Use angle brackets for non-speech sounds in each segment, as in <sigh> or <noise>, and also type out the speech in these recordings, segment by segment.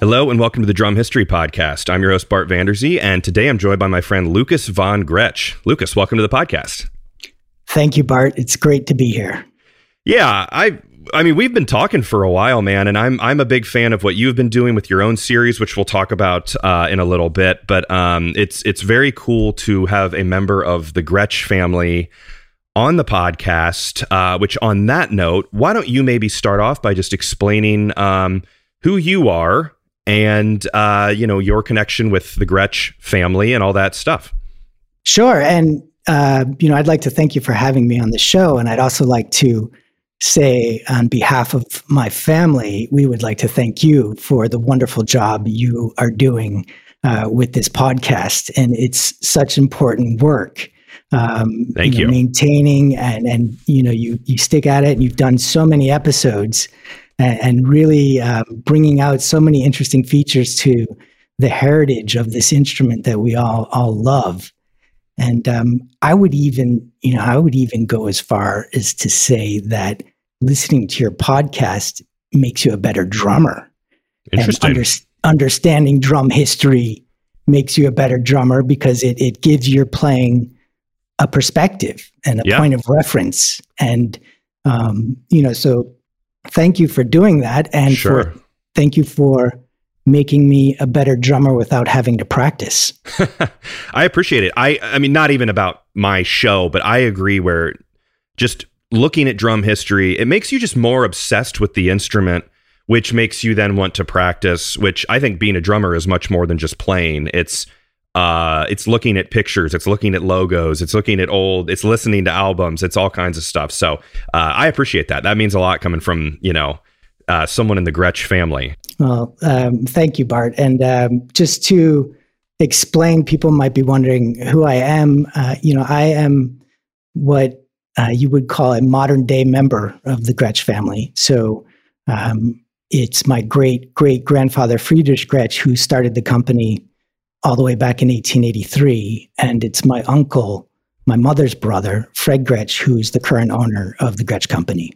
Hello and welcome to the Drum History Podcast. I'm your host, Bart Vanderzee, and today I'm joined by my friend Lucas Von Gretsch. Lucas, welcome to the podcast. Thank you, Bart. It's great to be here. Yeah, I I mean, we've been talking for a while, man, and I'm I'm a big fan of what you've been doing with your own series, which we'll talk about uh, in a little bit. But um, it's it's very cool to have a member of the Gretsch family on the podcast. Uh, which, on that note, why don't you maybe start off by just explaining um, who you are and uh, you know your connection with the Gretsch family and all that stuff. Sure, and uh, you know I'd like to thank you for having me on the show, and I'd also like to say on behalf of my family, we would like to thank you for the wonderful job you are doing uh, with this podcast, and it's such important work. Um, Thank you, know, you. Maintaining and and you know you you stick at it, and you've done so many episodes and, and really um, bringing out so many interesting features to the heritage of this instrument that we all all love. And um, I would even, you know, I would even go as far as to say that listening to your podcast makes you a better drummer. Interesting. And under, understanding drum history makes you a better drummer because it, it gives your playing a perspective and a yeah. point of reference. And, um, you know, so thank you for doing that. And sure. for, thank you for making me a better drummer without having to practice. <laughs> I appreciate it. I I mean not even about my show, but I agree where just looking at drum history, it makes you just more obsessed with the instrument, which makes you then want to practice, which I think being a drummer is much more than just playing. It's uh it's looking at pictures it's looking at logos it's looking at old it's listening to albums it's all kinds of stuff. So uh, i appreciate that. That means a lot coming from you know uh, someone in the gretsch family. Well um, thank you bart. And um, just to explain people might be wondering who i am. Uh, you know i am what uh, you would call a modern day member of the gretsch family. So um, it's my great great grandfather friedrich gretsch who started the company all the way back in 1883. And it's my uncle, my mother's brother, Fred Gretsch, who's the current owner of the Gretsch Company.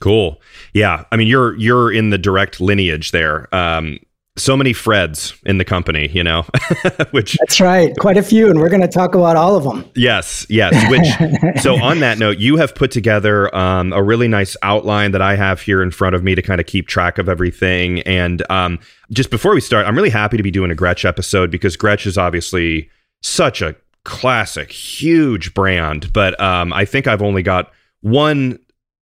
Cool. Yeah. I mean, you're you're in the direct lineage there. Um, so many Freds in the company, you know, <laughs> which that's right, quite a few, and we're going to talk about all of them. Yes, yes. Which so <laughs> on that note, you have put together um, a really nice outline that I have here in front of me to kind of keep track of everything. And um, just before we start, I'm really happy to be doing a Gretsch episode because Gretsch is obviously such a classic, huge brand. But um, I think I've only got one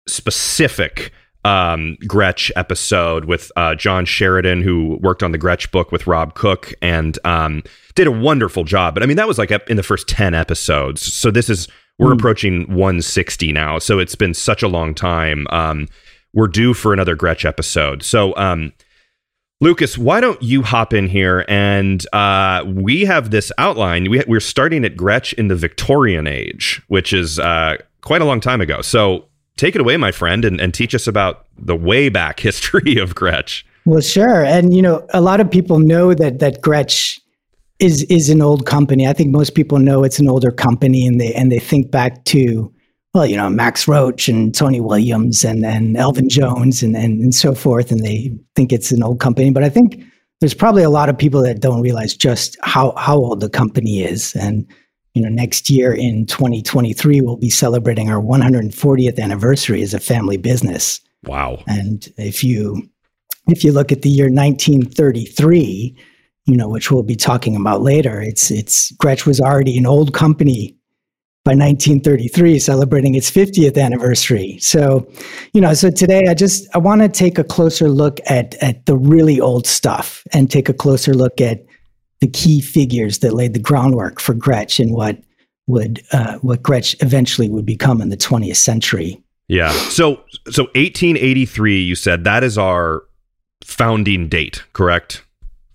specific um, Gretsch episode with uh, John Sheridan, who worked on the Gretsch book with Rob Cook and um, did a wonderful job. But I mean, that was like in the first 10 episodes. So this is, we're mm. approaching 160 now. So it's been such a long time. Um, we're due for another Gretsch episode. So, um, Lucas, why don't you hop in here and uh, we have this outline. We, we're starting at Gretsch in the Victorian age, which is uh, quite a long time ago. So take it away, my friend, and, and teach us about the way back <laughs> history of Gretsch. Well, sure. And, you know, a lot of people know that, that Gretsch is, is an old company. I think most people know it's an older company and they, and they think back to, well, you know, Max Roach and Tony Williams and, and Elvin Jones and, and, and so forth. And they think it's an old company. But I think there's probably a lot of people that don't realize just how, how old the company is. And, you know, next year in 2023, we'll be celebrating our 140th anniversary as a family business. Wow. And if you if you look at the year 1933, you know, which we'll be talking about later, it's it's Gretsch was already an old company by 1933 celebrating its 50th anniversary. So, you know, so today I just I want to take a closer look at at the really old stuff and take a closer look at the key figures that laid the groundwork for Gretsch and what would uh, what Gretsch eventually would become in the 20th century. Yeah. So so 1883 you said that is our founding date, correct?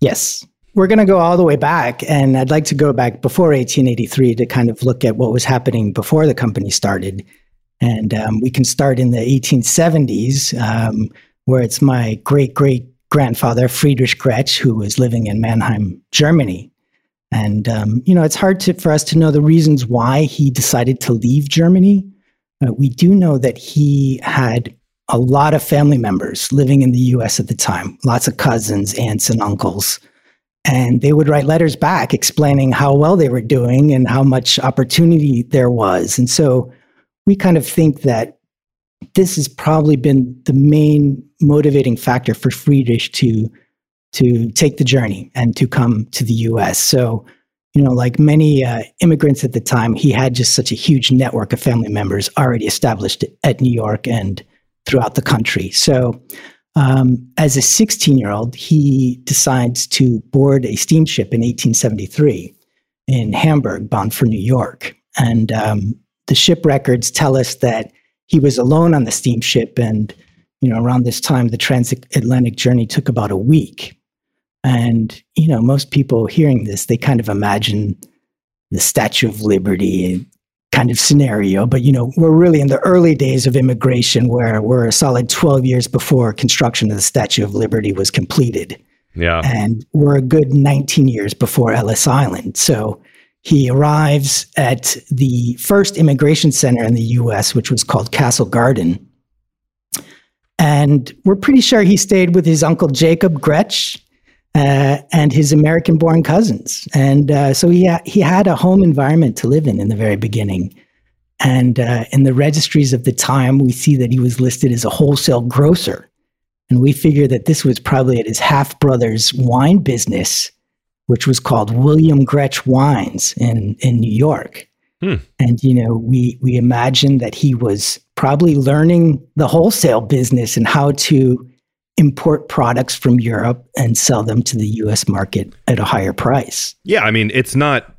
Yes. We're going to go all the way back and I'd like to go back before 1883 to kind of look at what was happening before the company started. And um, we can start in the 1870s um, where it's my great great grandfather, Friedrich Gretsch, who was living in Mannheim, Germany. And, um, you know, it's hard to, for us to know the reasons why he decided to leave Germany. We do know that he had a lot of family members living in the US at the time, lots of cousins, aunts, and uncles. And they would write letters back explaining how well they were doing and how much opportunity there was. And so we kind of think that this has probably been the main motivating factor for Friedrich to to take the journey and to come to the US. So, you know, like many uh, immigrants at the time, he had just such a huge network of family members already established at New York and throughout the country. So, um, as a 16 year old, he decides to board a steamship in 1873 in Hamburg, bound for New York. And um, the ship records tell us that he was alone on the steamship. And, you know, around this time, the transatlantic journey took about a week. And, you know, most people hearing this, they kind of imagine the Statue of Liberty kind of scenario. But, you know, we're really in the early days of immigration where we're a solid 12 years before construction of the Statue of Liberty was completed. Yeah. And we're a good 19 years before Ellis Island. So he arrives at the first immigration center in the US, which was called Castle Garden. And we're pretty sure he stayed with his uncle Jacob Gretsch uh, and his American born cousins. And uh, so he, ha- he had a home environment to live in in the very beginning. And uh, in the registries of the time, we see that he was listed as a wholesale grocer. And we figure that this was probably at his half brother's wine business, which was called William Gretsch Wines in, in New York. Hmm. And, you know, we, we imagine that he was probably learning the wholesale business and how to import products from Europe and sell them to the US market at a higher price. Yeah, I mean, it's not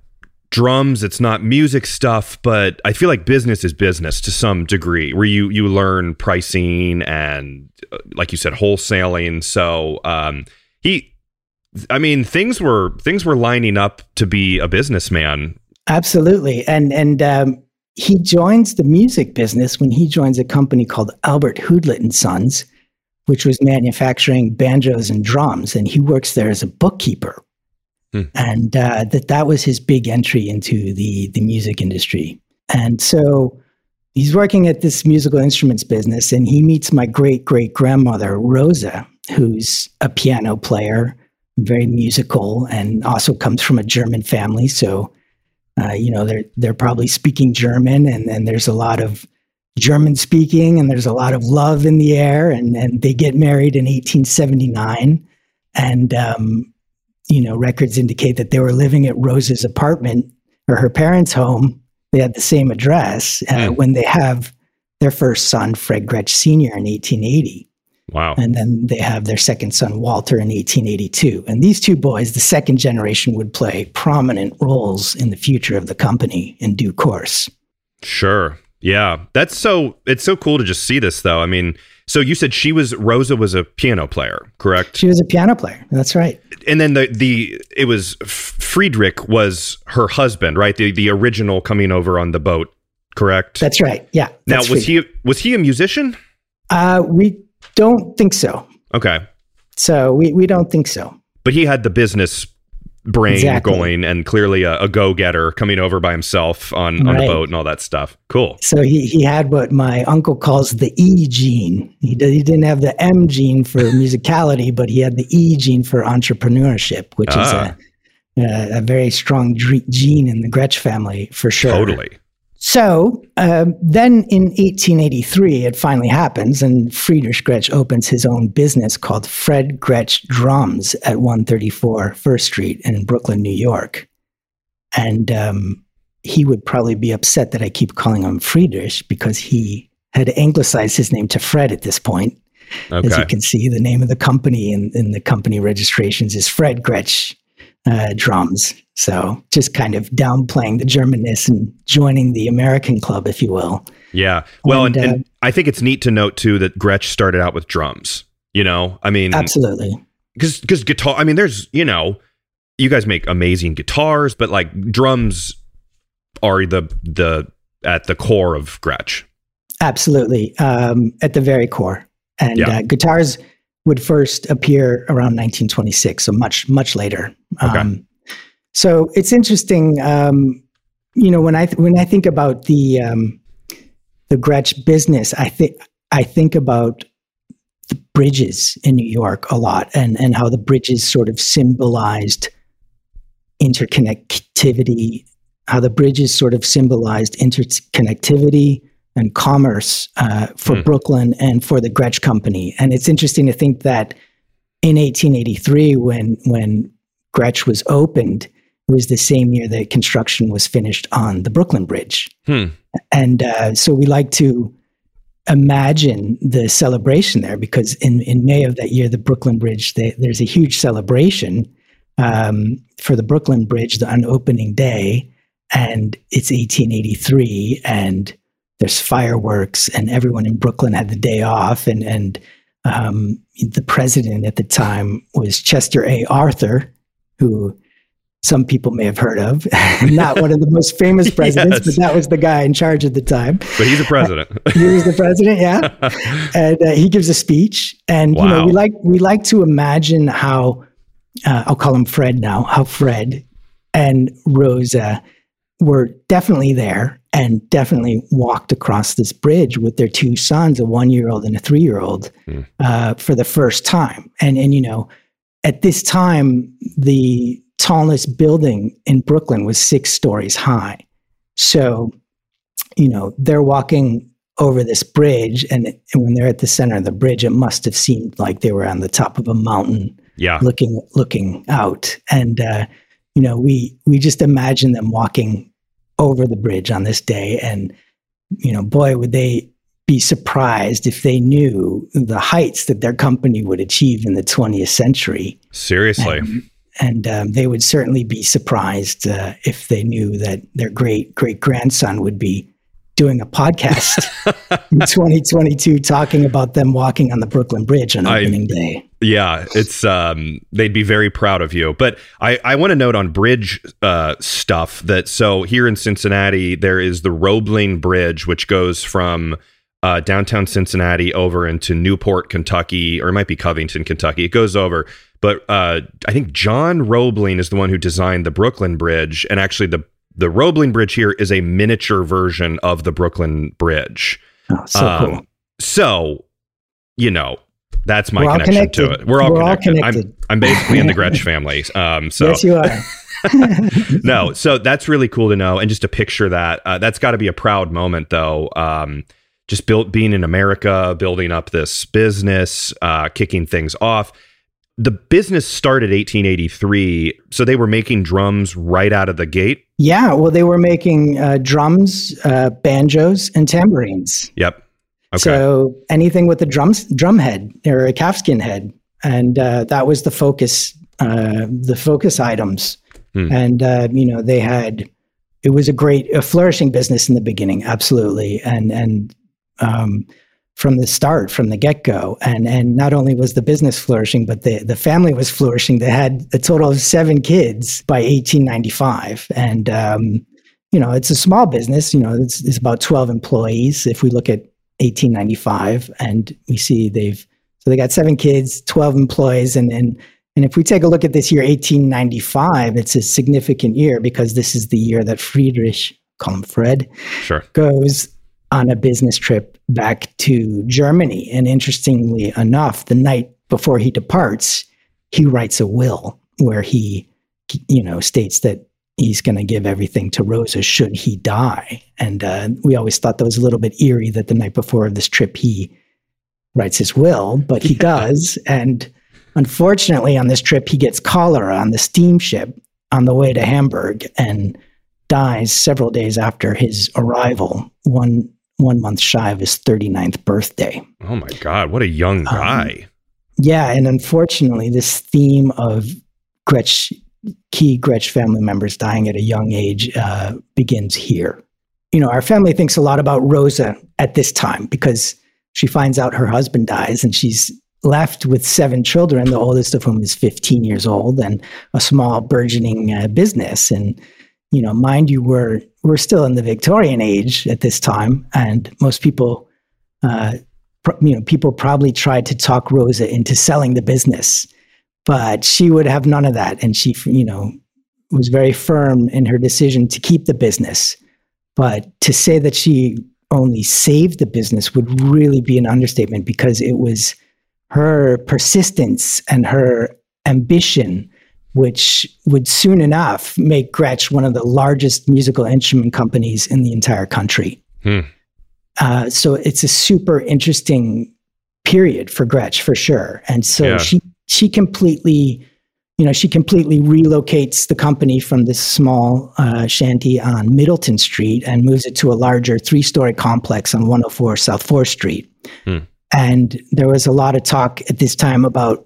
drums, it's not music stuff, but I feel like business is business to some degree where you you learn pricing and uh, like you said wholesaling. So, um he I mean, things were things were lining up to be a businessman. Absolutely. And and um he joins the music business when he joins a company called Albert Houdlett and Sons which was manufacturing banjos and drums, and he works there as a bookkeeper. Hmm. And uh, that that was his big entry into the the music industry. And so he's working at this musical instruments business, and he meets my great great grandmother Rosa, who's a piano player, very musical, and also comes from a German family. So. Uh, you know they're they're probably speaking German, and and there's a lot of German speaking and there's a lot of love in the air. And, and they get married in 1879. And, um, you know, records indicate that they were living at Rose's apartment or her parents' home. They had the same address uh, mm. when they have their first son, Fred Gretsch Sr., in 1880. Wow. And then they have their second son, Walter, in 1882. And these two boys, the second generation, would play prominent roles in the future of the company in due course. Sure. Yeah, that's so. It's so cool to just see this, though. I mean, so you said she was Rosa was a piano player, correct? She was a piano player. That's right. And then the the it was Friedrich was her husband, right? The the original coming over on the boat, correct? That's right. Yeah. Now was Friedrich. he was he a musician? Uh, we don't think so. Okay. So we we don't think so. But he had the business brain exactly. going and clearly a, a go-getter coming over by himself on, on right. the boat and all that stuff cool so he, he had what my uncle calls the e gene he, did, he didn't have the m gene for <laughs> musicality but he had the e gene for entrepreneurship which ah. is a, a, a very strong gene in the gretsch family for sure totally so um, then in 1883, it finally happens, and Friedrich Gretsch opens his own business called Fred Gretsch Drums at 134 First Street in Brooklyn, New York. And um, he would probably be upset that I keep calling him Friedrich because he had anglicized his name to Fred at this point. Okay. As you can see, the name of the company in, in the company registrations is Fred Gretsch uh, drums. So just kind of downplaying the Germanness and joining the American club, if you will. Yeah. Well, and, and, uh, and I think it's neat to note too that Gretsch started out with drums. You know, I mean, absolutely. Because because guitar, I mean, there's you know, you guys make amazing guitars, but like drums are the the at the core of Gretsch. Absolutely, um, at the very core, and yeah. uh, guitars would first appear around 1926, so much much later. Okay. So it's interesting, um, you know, when I th- when I think about the um, the Gretsch business, I think I think about the bridges in New York a lot and, and how the bridges sort of symbolized interconnectivity, how the bridges sort of symbolized interconnectivity and commerce uh, for mm. Brooklyn and for the Gretsch Company. And it's interesting to think that in 1883, when when Grech was opened, it was the same year that construction was finished on the Brooklyn Bridge. Hmm. And uh, so we like to imagine the celebration there because in, in May of that year, the Brooklyn Bridge, they, there's a huge celebration um, for the Brooklyn Bridge on opening day. And it's 1883, and there's fireworks, and everyone in Brooklyn had the day off. And, and um, the president at the time was Chester A. Arthur, who some people may have heard of. <laughs> <laughs> Not one of the most famous presidents, yes. but that was the guy in charge at the time. But he's a president. <laughs> he was the president, yeah. and uh, he gives a speech, and wow. you know we like we like to imagine how uh, I'll call him Fred now. How Fred and Rosa were definitely there and definitely walked across this bridge with their two sons, a one-year-old and a three-year-old, mm. uh, for the first time. And and you know, at this time, the tallest building in Brooklyn was six stories high. So, you know, they're walking over this bridge, and, and when they're at the center of the bridge, it must have seemed like they were on the top of a mountain, yeah, looking looking out. And uh, you know, we we just imagine them walking over the bridge on this day, and you know, boy, would they be surprised if they knew the heights that their company would achieve in the 20th century. Seriously. And, and um, they would certainly be surprised uh, if they knew that their great great grandson would be doing a podcast <laughs> in 2022 talking about them walking on the Brooklyn Bridge on opening I, day. Yeah, it's um, they'd be very proud of you. But I, I want to note on bridge uh, stuff that so here in Cincinnati there is the Roebling Bridge, which goes from uh, downtown Cincinnati over into Newport, Kentucky, or it might be Covington, Kentucky. It goes over but uh, I think John Roebling is the one who designed the Brooklyn Bridge, and actually the the Roebling Bridge here is a miniature version of the Brooklyn Bridge. Oh, so um, cool. So, you know, that's my connection to it. We're all, We're connected. all connected. I'm, I'm basically in the Gretsch <laughs> family. Um, so yes, you are. <laughs> <laughs> no, so that's really cool to know, and just to picture that. Uh, that's got to be a proud moment, though. Um, just built being in America, building up this business, uh, kicking things off. The business started 1883 so they were making drums right out of the gate? Yeah well they were making uh, drums uh, banjos and tambourines. Yep. Okay. so anything with a drums drum head or a calfskin head. And uh, that was the focus uh, the focus items. Hmm. and uh, you know they had it was a great a flourishing business in the beginning absolutely. And and um, from the start, from the get go. And and not only was the business flourishing, but the the family was flourishing. They had a total of seven kids by 1895, and um, you know it's a small business. You know it's, it's about 12 employees. If we look at 1895, and we see they've so they got seven kids, 12 employees, and and and if we take a look at this year, 1895, it's a significant year because this is the year that Friedrich, call him Fred, sure. goes on a business trip back to Germany. And interestingly enough, the night before he departs, he writes a will where he, you know, states that he's going to give everything to Rosa should he die. And uh, we always thought that was a little bit eerie that the night before this trip he writes his will, but he <laughs> does. And unfortunately, on this trip, he gets cholera on the steamship on the way to Hamburg and dies several days after his arrival. One one month shy of his 39th birthday. Oh my God, what a young um, guy. Um, yeah. And unfortunately, this theme of Gretsch, key Gretsch family members dying at a young age uh, begins here. You know, our family thinks a lot about Rosa at this time because she finds out her husband dies and she's left with seven children, the oldest of whom is 15 years old, and a small burgeoning uh, business. And you know, mind you, we're we're still in the Victorian age at this time, and most people, uh, pr- you know, people probably tried to talk Rosa into selling the business, but she would have none of that, and she, you know, was very firm in her decision to keep the business. But to say that she only saved the business would really be an understatement because it was her persistence and her ambition which would soon enough make Gretsch one of the largest musical instrument companies in the entire country. Hmm. Uh, so it's a super interesting period for Gretsch for sure. And so yeah. she she completely, you know, she completely relocates the company from this small uh, shanty on Middleton Street and moves it to a larger three story complex on 104 South 4th Street. Hmm. And there was a lot of talk at this time about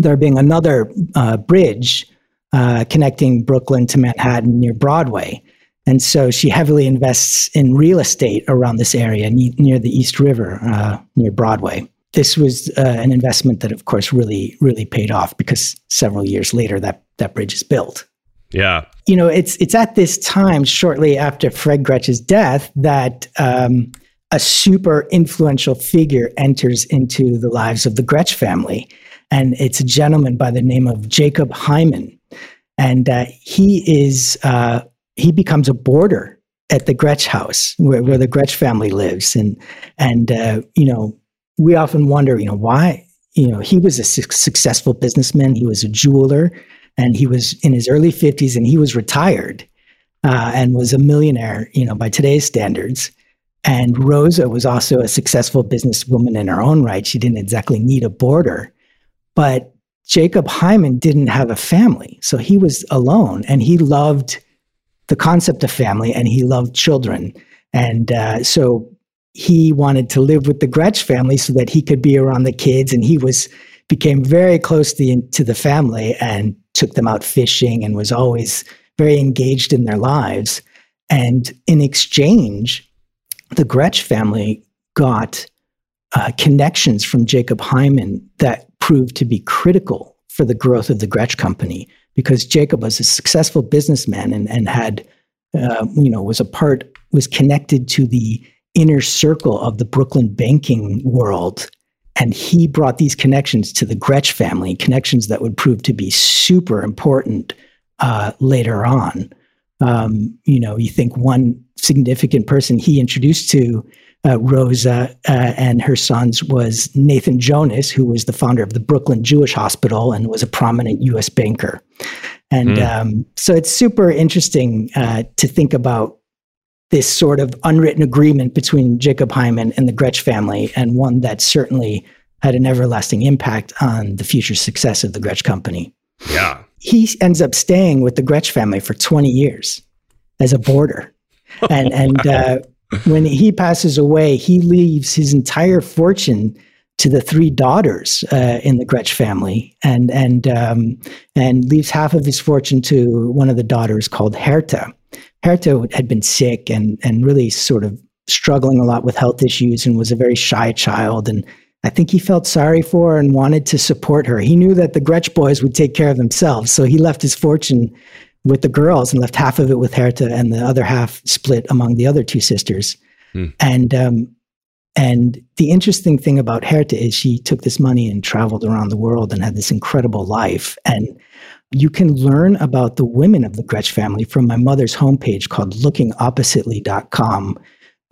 there being another uh, bridge uh, connecting Brooklyn to Manhattan near Broadway. And so she heavily invests in real estate around this area ne- near the East River, uh, near Broadway. This was uh, an investment that, of course, really, really paid off because several years later, that, that bridge is built. Yeah. You know, it's it's at this time, shortly after Fred Gretsch's death, that um, a super influential figure enters into the lives of the Gretsch family and it's a gentleman by the name of Jacob Hyman, and uh, he is uh, he becomes a boarder at the Gretsch house where, where the Gretsch family lives, and and uh, you know we often wonder, you know, why you know he was a su- successful businessman, he was a jeweler, and he was in his early fifties, and he was retired uh, and was a millionaire, you know, by today's standards. And Rosa was also a successful businesswoman in her own right. She didn't exactly need a boarder. But Jacob Hyman didn't have a family. So he was alone and he loved the concept of family and he loved children. And uh, so he wanted to live with the Gretsch family so that he could be around the kids. And he was became very close to the, to the family and took them out fishing and was always very engaged in their lives. And in exchange, the Gretsch family got uh, connections from Jacob Hyman that proved to be critical for the growth of the Gretsch company because Jacob was a successful businessman and, and had, uh, you know, was a part, was connected to the inner circle of the Brooklyn banking world. And he brought these connections to the Gretsch family, connections that would prove to be super important uh, later on. Um, you know, you think one significant person he introduced to uh, Rosa uh, and her sons was Nathan Jonas, who was the founder of the Brooklyn Jewish Hospital and was a prominent U.S. banker. And mm. um, so it's super interesting uh, to think about this sort of unwritten agreement between Jacob Hyman and the Gretsch family, and one that certainly had an everlasting impact on the future success of the Gretsch company. Yeah. He ends up staying with the Gretsch family for 20 years as a boarder. <laughs> And, and uh, when he passes away, he leaves his entire fortune to the three daughters uh, in the Gretsch family, and and um, and leaves half of his fortune to one of the daughters called Herta. Herta had been sick and and really sort of struggling a lot with health issues, and was a very shy child. And I think he felt sorry for her and wanted to support her. He knew that the Gretsch boys would take care of themselves, so he left his fortune with the girls and left half of it with Herta and the other half split among the other two sisters. Hmm. And um, and the interesting thing about Herta is she took this money and traveled around the world and had this incredible life. And you can learn about the women of the Gretsch family from my mother's homepage called lookingoppositely.com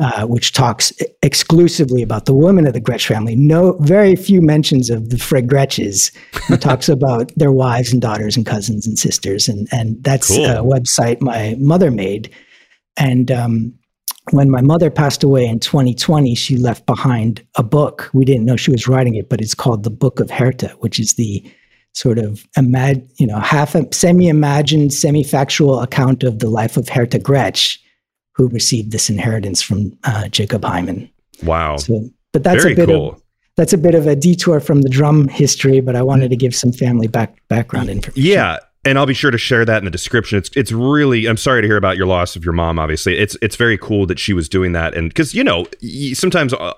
uh, which talks exclusively about the women of the Gretsch family. No, very few mentions of the Fred Gretsches. It <laughs> talks about their wives and daughters and cousins and sisters, and and that's cool. a website my mother made. And um, when my mother passed away in 2020, she left behind a book. We didn't know she was writing it, but it's called the Book of Herta, which is the sort of imag- you know half a semi-imagined, semi-factual account of the life of Herta Gretsch who received this inheritance from uh, Jacob Hyman. Wow. So, but that's Very a bit cool. of that's a bit of a detour from the drum history, but I wanted to give some family back background information. Yeah, and I'll be sure to share that in the description. It's it's really I'm sorry to hear about your loss of your mom. Obviously, it's it's very cool that she was doing that, and because you know sometimes uh,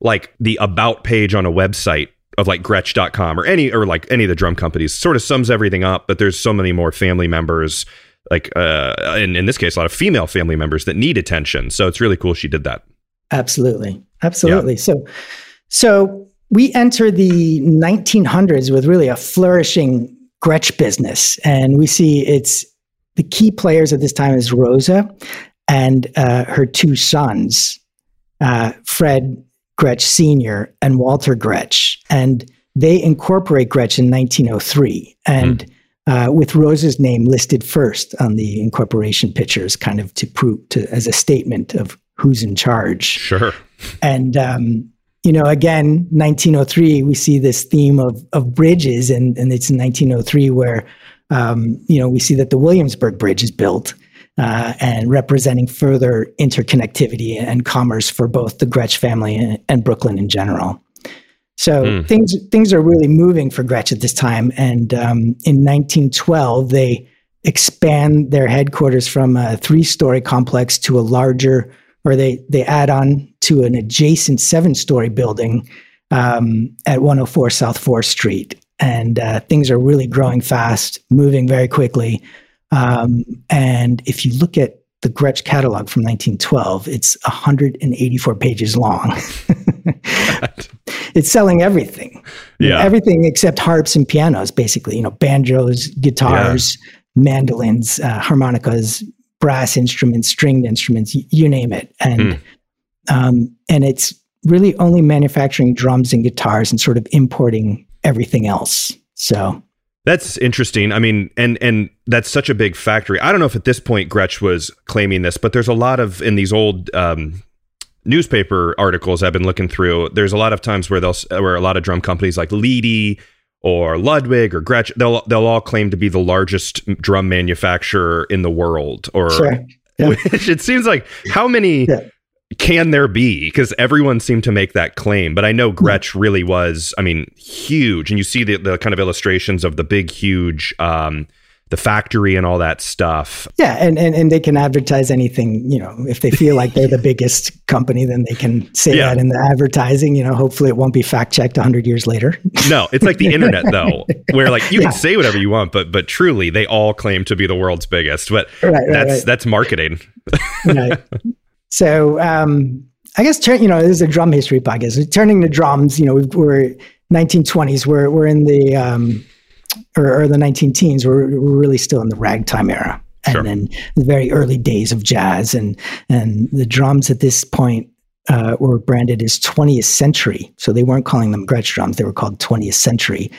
like the about page on a website of like Gretsch.com or any or like any of the drum companies sort of sums everything up, but there's so many more family members like uh, in in this case, a lot of female family members that need attention. So it's really cool she did that. Absolutely, absolutely. Yeah. So, so we enter the 1900s with really a flourishing Gretsch business, and we see it's the key players at this time is Rosa and uh, her two sons, uh, Fred Gretsch Sr. and Walter Gretsch. And they incorporate Gretsch in 1903. And mm. Uh, with Rose's name listed first on the incorporation pictures, kind of to prove to as a statement of who's in charge. Sure. And um, you know, again, 1903, we see this theme of of bridges, and and it's in 1903 where um, you know we see that the Williamsburg Bridge is built. Uh, and representing further interconnectivity and commerce for both the Gretsch family and, and Brooklyn in general. So mm. things things are really moving for Gretsch at this time. And um, in 1912, they expand their headquarters from a three story complex to a larger or they they add on to an adjacent seven story building um, at 104 South 4th Street. And uh, things are really growing fast, moving very quickly. Um, and if you look at the Gretsch catalog from 1912, it's 184 pages long. it's selling everything. Yeah. Everything except harps and pianos, basically. You know, banjos, guitars, yeah. mandolins, uh, harmonicas, brass instruments, stringed instruments, you name it. And mm. um, and it's really only manufacturing drums and guitars and sort of importing everything else. So that's interesting. I mean, and and that's such a big factory. I don't know if at this point Gretsch was claiming this, but there's a lot of in these old um, newspaper articles I've been looking through. There's a lot of times where they'll where a lot of drum companies like Leedy or Ludwig or Gretsch, they'll they'll all claim to be the largest drum manufacturer in the world. Or sure. yeah. <laughs> which it seems like how many yeah. Can there be? Because everyone seemed to make that claim. But I know Gretsch really was, I mean, huge. And you see the the kind of illustrations of the big, huge um, the factory and all that stuff. Yeah, and, and and they can advertise anything, you know, if they feel like they're the <laughs> biggest company, then they can say yeah. that in the advertising, you know, hopefully it won't be fact checked 100 years later. <laughs> no, it's like the internet though, <laughs> where like you yeah. can say whatever you want, but but truly they all claim to be the world's biggest. But right, right, that's right. that's marketing. right. So, um I guess you know, this is a drum history podcast. Turning to drums, you know, we're 1920s. We're we're in the um, or, or the 19 teens, we're, we're really still in the ragtime era. And sure. then the very early days of jazz and and the drums at this point uh, were branded as 20th century. So they weren't calling them Gretsch drums; they were called 20th century.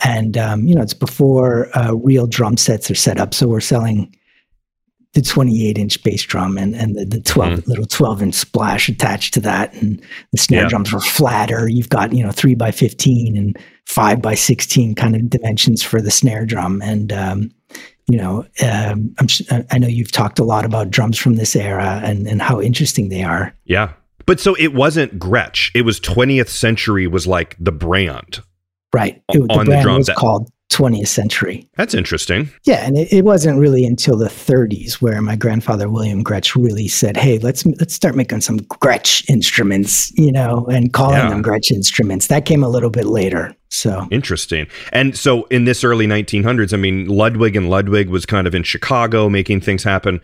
And um, you know, it's before uh, real drum sets are set up. So we're selling the 28 inch bass drum and, and the, the 12 mm. little 12 inch splash attached to that and the snare yeah. drums were flatter. You've got you know 3 by 15 and 5 by 16 kind of dimensions for the snare drum. And um, you know um, i know you've talked a lot about drums from this era and, and how interesting they are. Yeah. But so it wasn't gretsch. It was 20th century was like the brand right. It, the, brand the was that- called 20th century. That's interesting. Yeah, and it, it, wasn't really until the 30s where my grandfather William Gretsch really said, "Hey, let's let's start making some Gretsch instruments," you know, and calling yeah. them Gretsch instruments. That came a little bit later. So interesting. And so in this early 1900s, I mean, Ludwig and Ludwig was kind of in Chicago making things happen,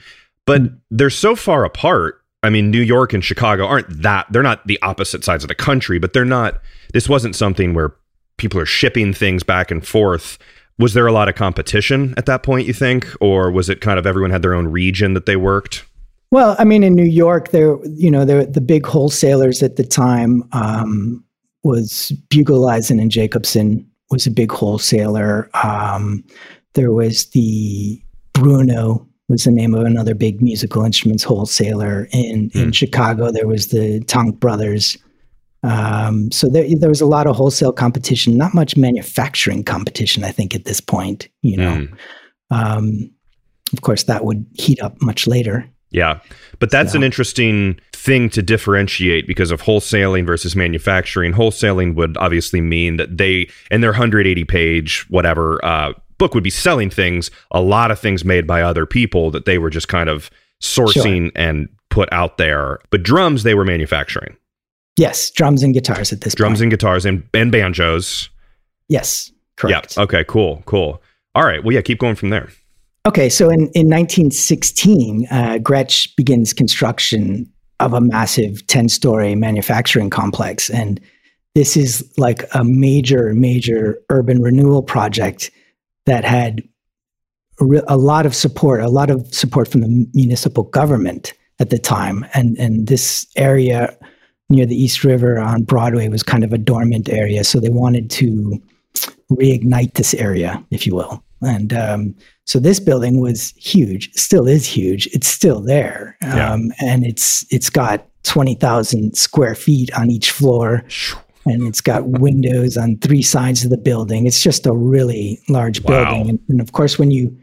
but mm-hmm. they're so far apart. I mean, New York and Chicago aren't that they're not the opposite sides of the country, but they're not this wasn't something where people are shipping things back and forth. Was there a lot of competition at that point, you think? Or was it kind of everyone had their own region that they worked? Well, I mean, in New York, there, you know, there, the big wholesalers at the time um, was Buegeleisen and Jacobson was a big wholesaler. Um, there was the Bruno was the name of another big musical instruments wholesaler in in hmm. Chicago. There was the Tonk Brothers um, so there, there was a lot of wholesale competition, not much manufacturing competition, I think, at this point. You know, mm. um, of course, that would heat up much later. Yeah, but that's so. an interesting thing to differentiate because of wholesaling versus manufacturing. Wholesaling would obviously mean that they, in their 180 page whatever uh, book, would be selling things, a lot of things made by other people that they were just kind of sourcing sure. and put out there. But drums, they were manufacturing. Yes, drums and guitars at this point. drums point. and guitars and, and banjos. Yes, correct. Yeah. Okay, cool, cool. All right. Well, yeah, keep going from there. Okay, so in, in 1916, uh, Gretsch begins construction of a massive 10 story manufacturing complex. And this is like a major, major urban renewal project that had a lot of support, a lot of support from the municipal government at the time. And, and this area near the East River on Broadway was kind of a dormant area. So they wanted to reignite this area, if you will. And um, so this building was huge, still is huge. It's still there, Yeah. um, and it's it's got twenty thousand square feet on each floor, and it's got windows on three sides of the building. It's just a really large Wow. building, and, and of course, when you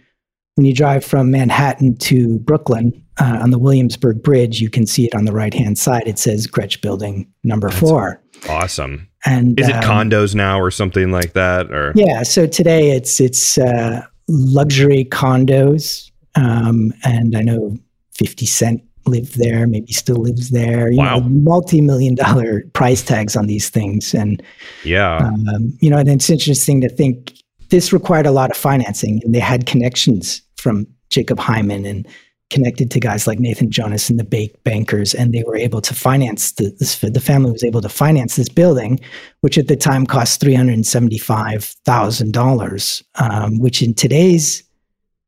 when you drive from Manhattan to Brooklyn uh, on the Williamsburg Bridge, you can see it on the right hand side. It says Gretsch Building Number That's Four. Awesome. And Is it um, condos now or something like that? Or yeah, so today it's it's uh, luxury condos, um, and I know Fifty Cent lived there, maybe still lives there. You Wow. know, multi-million dollar price tags on these things, and yeah. um, you know, and it's interesting to think this required a lot of financing, and they had connections from Jacob Hyman and connected to guys like Nathan Jonas and the Bake Bankers, and they were able to finance the this, the family was able to finance this building, which at the time cost three hundred and seventy five thousand dollars, um, which in today's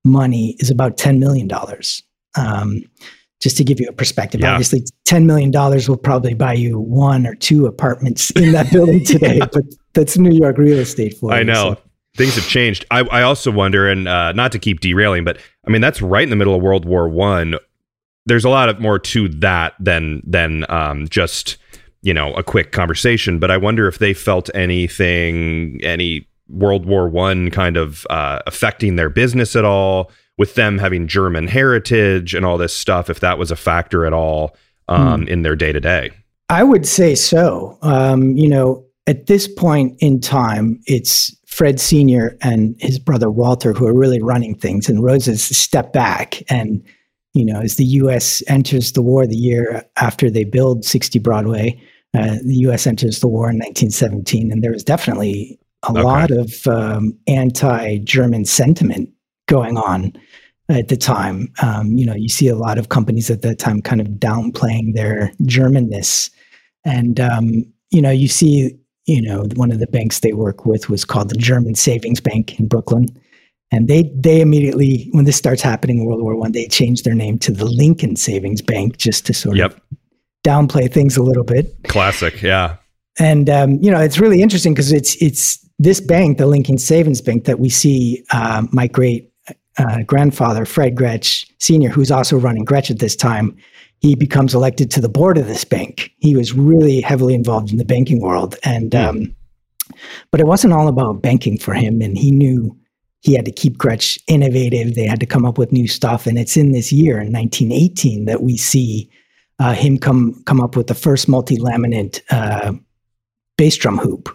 money is about ten million dollars. Um, just to give you a perspective, Yeah. obviously, ten million dollars will probably buy you one or two apartments in that building <laughs> today, but that's New York real estate for I you. know. so- Things have changed. I, I also wonder, and uh, not to keep derailing, but I mean that's right in the middle of World War One. There's a lot of more to that than than um, just you know a quick conversation. But I wonder if they felt anything, any World War One kind of uh, affecting their business at all, with them having German heritage and all this stuff. If that was a factor at all um, in their day to day. I would say so. Um, you know, at this point in time, it's Fred Sr. and his brother Walter who are really running things, and Rosa's step back. And, you know, as the U.S. enters the war the year after they build 60 Broadway, uh, the U.S. enters the war in 1917, and there was definitely a Okay. lot of um, anti German sentiment going on at the time. Um, you know, you see a lot of companies at that time kind of downplaying their Germanness. And, um, you know, you see, you know, one of the banks they work with was called the German Savings Bank in Brooklyn. And they they immediately, when this starts happening in World War One, they changed their name to the Lincoln Savings Bank just to sort Yep, of downplay things a little bit. classic. Yeah, And um, you know, it's really interesting because it's it's this bank, the Lincoln Savings Bank, that we see uh, my great uh, grandfather Fred Gretsch Sr., who's also running Gretsch at this time. He becomes elected to the board of this bank. He was really heavily involved in the banking world, and Hmm. um, but it wasn't all about banking for him. And he knew he had to keep Gretsch innovative. They had to come up with new stuff. And it's in this year, in 1918, that we see uh, him come come up with the first multi-laminate uh, bass drum hoop,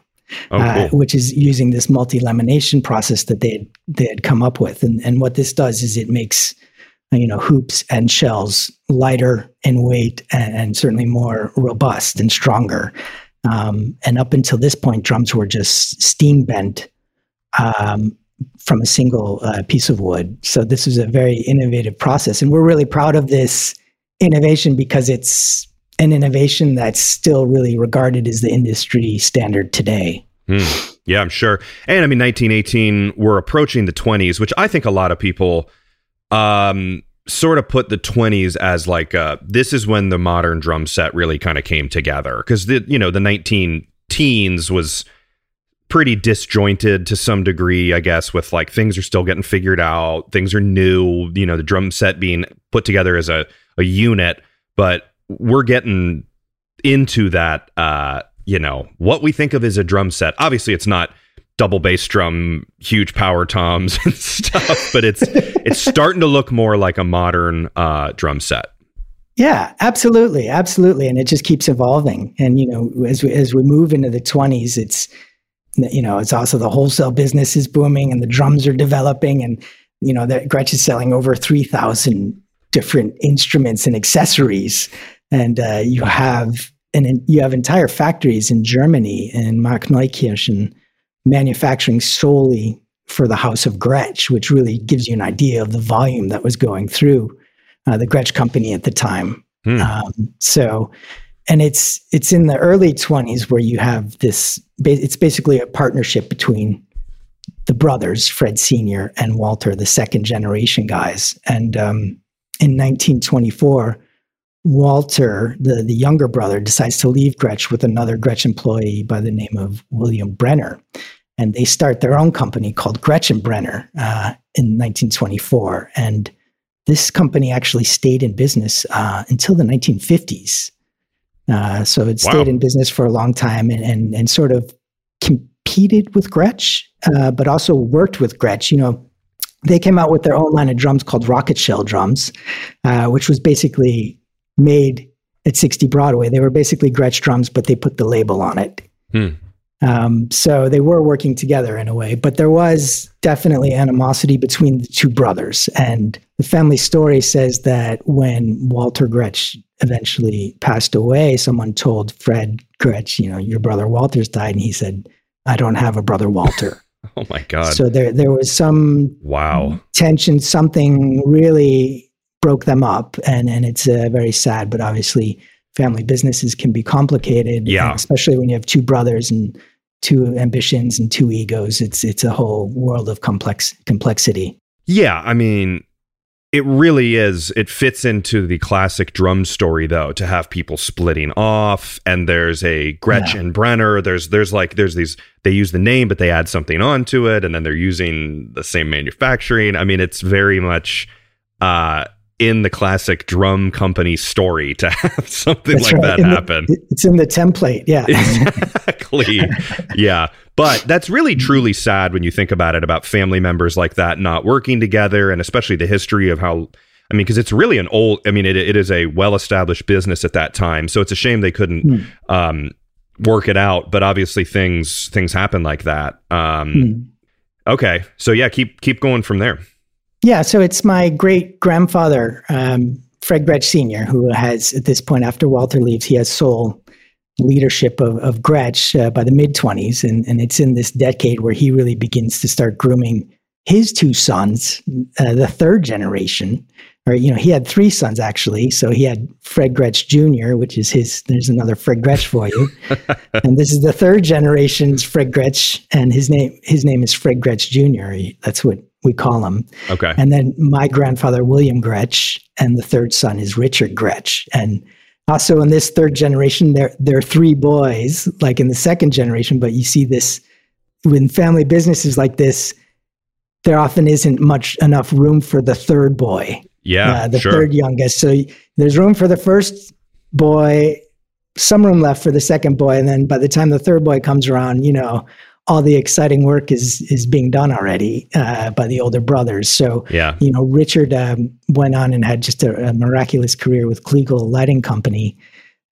oh uh, which is using this multi-lamination process that they had, they had come up with. And, and what this does is it makes uh, you know hoops and shells lighter in weight and, and certainly more robust and stronger. Um, and up until this point, drums were just steam bent um, from a single uh, piece of wood. So this is a very innovative process, and we're really proud of this innovation because it's an innovation that's still really regarded as the industry standard today. Hmm. Yeah, I'm sure. And I mean, 1918, we're approaching the 20s, which I think a lot of people um, sort of put the 20s as like uh, this is when the modern drum set really kind of came together because the you know the 19 teens was pretty disjointed to some degree, I guess, with like things are still getting figured out, things are new, you know, the drum set being put together as a, a unit, but we're getting into that uh, you know, what we think of as a drum set. Obviously it's not double bass drum, huge power toms <laughs> and stuff, but it's it's starting to look more like a modern uh, drum set. Yeah, absolutely, absolutely, and it just keeps evolving. And you know, as we as we move into the twenties, it's you know, it's also the wholesale business is booming, and the drums are developing, and you know, that Gretsch is selling over three thousand different instruments and accessories, and uh, you have and you have entire factories in Germany and Markneukirchen manufacturing solely for the House of Gretsch, which really gives you an idea of the volume that was going through uh, the Gretsch company at the time. Hmm. Um, so, and it's it's in the early 20s where you have this. It's basically a partnership between the brothers, Fred Senior and Walter, the second generation guys. And um, in 1924, Walter, the, the younger brother, decides to leave Gretsch with another Gretsch employee by the name of William Brenner. And they start their own company called Gretsch & Brenner uh, in 1924. And this company actually stayed in business uh, until the 1950s. Uh, so it stayed wow. in business for a long time and, and, and sort of competed with Gretsch, uh, but also worked with Gretsch. You know, they came out with their own line of drums called Rocket Shell drums, uh, which was basically made at 60 Broadway. They were basically Gretsch drums, but they put the label on it. Hmm. Um, so they were working together in a way, but there was definitely animosity between the two brothers. And the family story says that when Walter Gretsch eventually passed away, someone told Fred Gretsch, you know, your brother Walter's died. And he said, I don't have a brother Walter. <laughs> oh my God. So there, there was some wow tension, something really broke them up. And, and it's uh, very sad, but obviously family businesses can be complicated. Yeah. Especially when you have two brothers and two ambitions and two egos. It's it's a whole world of complex complexity. Yeah, I mean, it really is. It fits into the classic drum story, though, to have people splitting off, and there's a Gretchen yeah. Brenner. There's there's like there's these. They use the name, but they add something onto it, and then they're using the same manufacturing. I mean, it's very much. Uh, in the classic drum company story to have <laughs> something That's like right. that in happen. The, it's in the template. Yeah. <laughs> exactly. yeah. But that's really truly sad when you think about it about family members like that not working together and especially the history of how I mean, because it's really an old, I mean, it, it is a well established business at that time. So it's a shame they couldn't mm. um, work it out. But obviously things things happen like that. Um, mm. Okay. So yeah, keep keep going from there. Yeah, so it's my great grandfather, um, Fred Gretsch Sr., who has, at this point, after Walter leaves, he has sole leadership of, of Gretsch uh, by the mid 20s. And, and it's in this decade where he really begins to start grooming his two sons, uh, the third generation. Or, you know, he had three sons actually. So he had Fred Gretsch Jr., which is his, there's another Fred Gretsch for you. <laughs> and this is the third generation's Fred Gretsch. And his name, his name is Fred Gretsch Jr. That's what we call him. Okay. And then my grandfather, William Gretsch, and the third son is Richard Gretsch. And also in this third generation, there, there are three boys, like in the second generation, but you see this when family businesses like this, there often isn't much enough room for the third boy. Yeah. Uh, the sure. third youngest. So there's room for the first boy, some room left for the second boy. And then by the time the third boy comes around, you know, all the exciting work is is being done already uh, by the older brothers. So yeah, you know, Richard um, went on and had just a, a, miraculous career with Kliegl Lighting Company,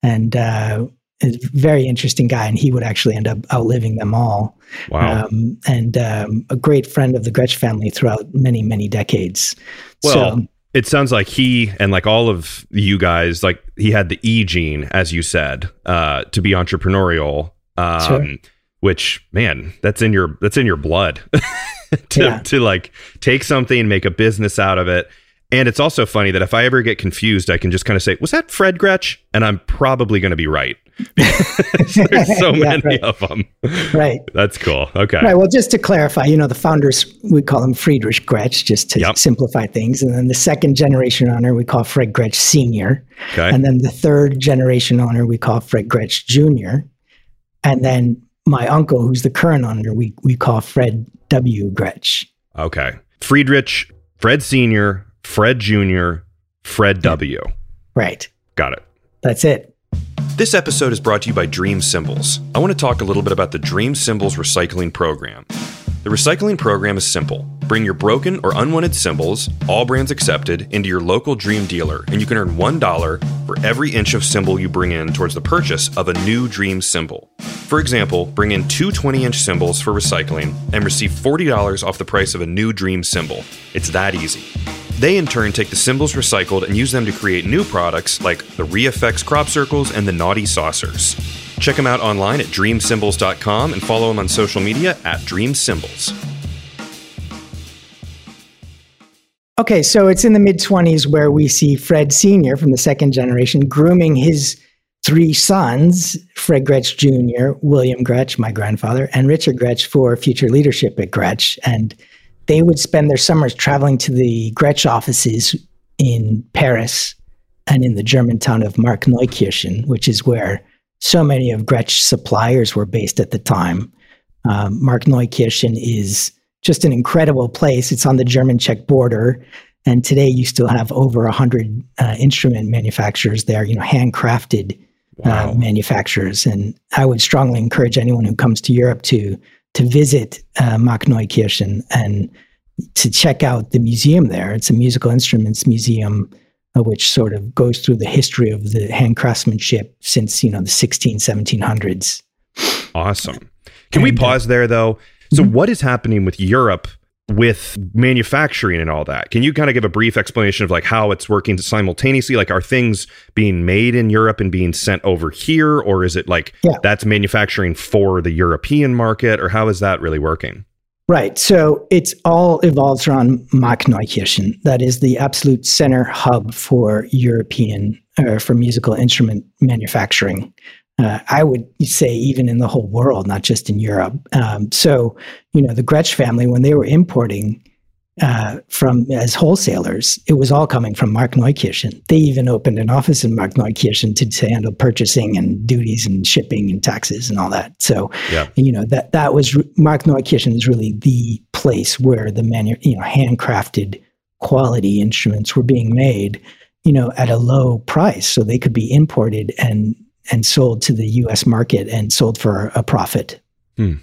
and uh, a very interesting guy. And he would actually end up outliving them all. Wow! Um, and um, a great friend of the Gretsch family throughout many many decades. Well. So, it sounds like he and like all of you guys, like he had the E gene, as you said, uh, to be entrepreneurial. Um, sure which man that's in your that's in your blood <laughs> to yeah. to like take something and make a business out of it. And it's also funny that if i ever get confused i can just kind of say was that fred gretsch? And i'm probably going to be right. <laughs> There's so <laughs> yeah, many right. of them right. That's cool. Okay. Right well just to clarify you know the founders we call him friedrich gretsch just to yep. simplify things. And then the second generation owner we call fred gretsch senior. Okay. and then the third generation owner we call fred gretsch junior. And then my uncle, who's the current owner, we, we call Fred W. Gretsch. Okay. Friedrich, Fred Sr., Fred Jr., Fred W. Right. Got it. That's it. This episode is brought to you by Dream Cymbals. I want to talk a little bit about the Dream Cymbals recycling program. The recycling program is simple. Bring your broken or unwanted cymbals, all brands accepted, into your local Dream dealer, and you can earn $1 for every inch of cymbal you bring in towards the purchase of a new Dream cymbal. For example, bring in two 20 inch cymbals for recycling and receive $40 off the price of a new Dream cymbal. It's that easy. They in turn take the cymbals recycled and use them to create new products like the ReFX crop circles and the Naughty Saucers. Check them out online at dreamcymbals.com and follow them on social media at dreamcymbals. Okay, so it's in the mid 20s where we see Fred Sr. from the second generation grooming his three sons, Fred Gretsch Jr., William Gretsch, my grandfather, and Richard Gretsch for future leadership at Gretsch. And they would spend their summers traveling to the Gretsch offices in Paris and in the German town of Markneukirchen, which is where so many of Gretsch suppliers were based at the time. Um, Markneukirchen is just an incredible place. It's on the German Czech border. And today you still have over 100 uh, instrument manufacturers there, you know, handcrafted uh, wow. uh, manufacturers. And I would strongly encourage anyone who comes to Europe to to visit uh, Markneukirchen and to check out the museum there. It's a musical instruments museum uh, which sort of goes through the history of the hand craftsmanship since, you know, the 16, 1700s. Awesome. Can and, we uh, pause there though? So mm-hmm. what is happening with Europe with manufacturing and all that. Can you kind of give a brief explanation of like how it's working simultaneously? Like are things being made in Europe and being sent over here or is it like yeah. that's manufacturing for the European market or how is that really working? Right. So it's all evolves around Markneukirchen. That is the absolute center hub for European uh, for musical instrument manufacturing uh, I would say even in the whole world, not just in Europe. Um, so, you know, the Gretsch family, when they were importing uh, from as wholesalers, it was all coming from Markneukirchen. They even opened an office in Markneukirchen to, to handle purchasing and duties and shipping and taxes and all that. So, yeah. you know, that that was Markneukirchen is really the place where the manu- you know handcrafted quality instruments were being made, you know, at a low price, so they could be imported and and sold to the US market and sold for a profit. Hmm.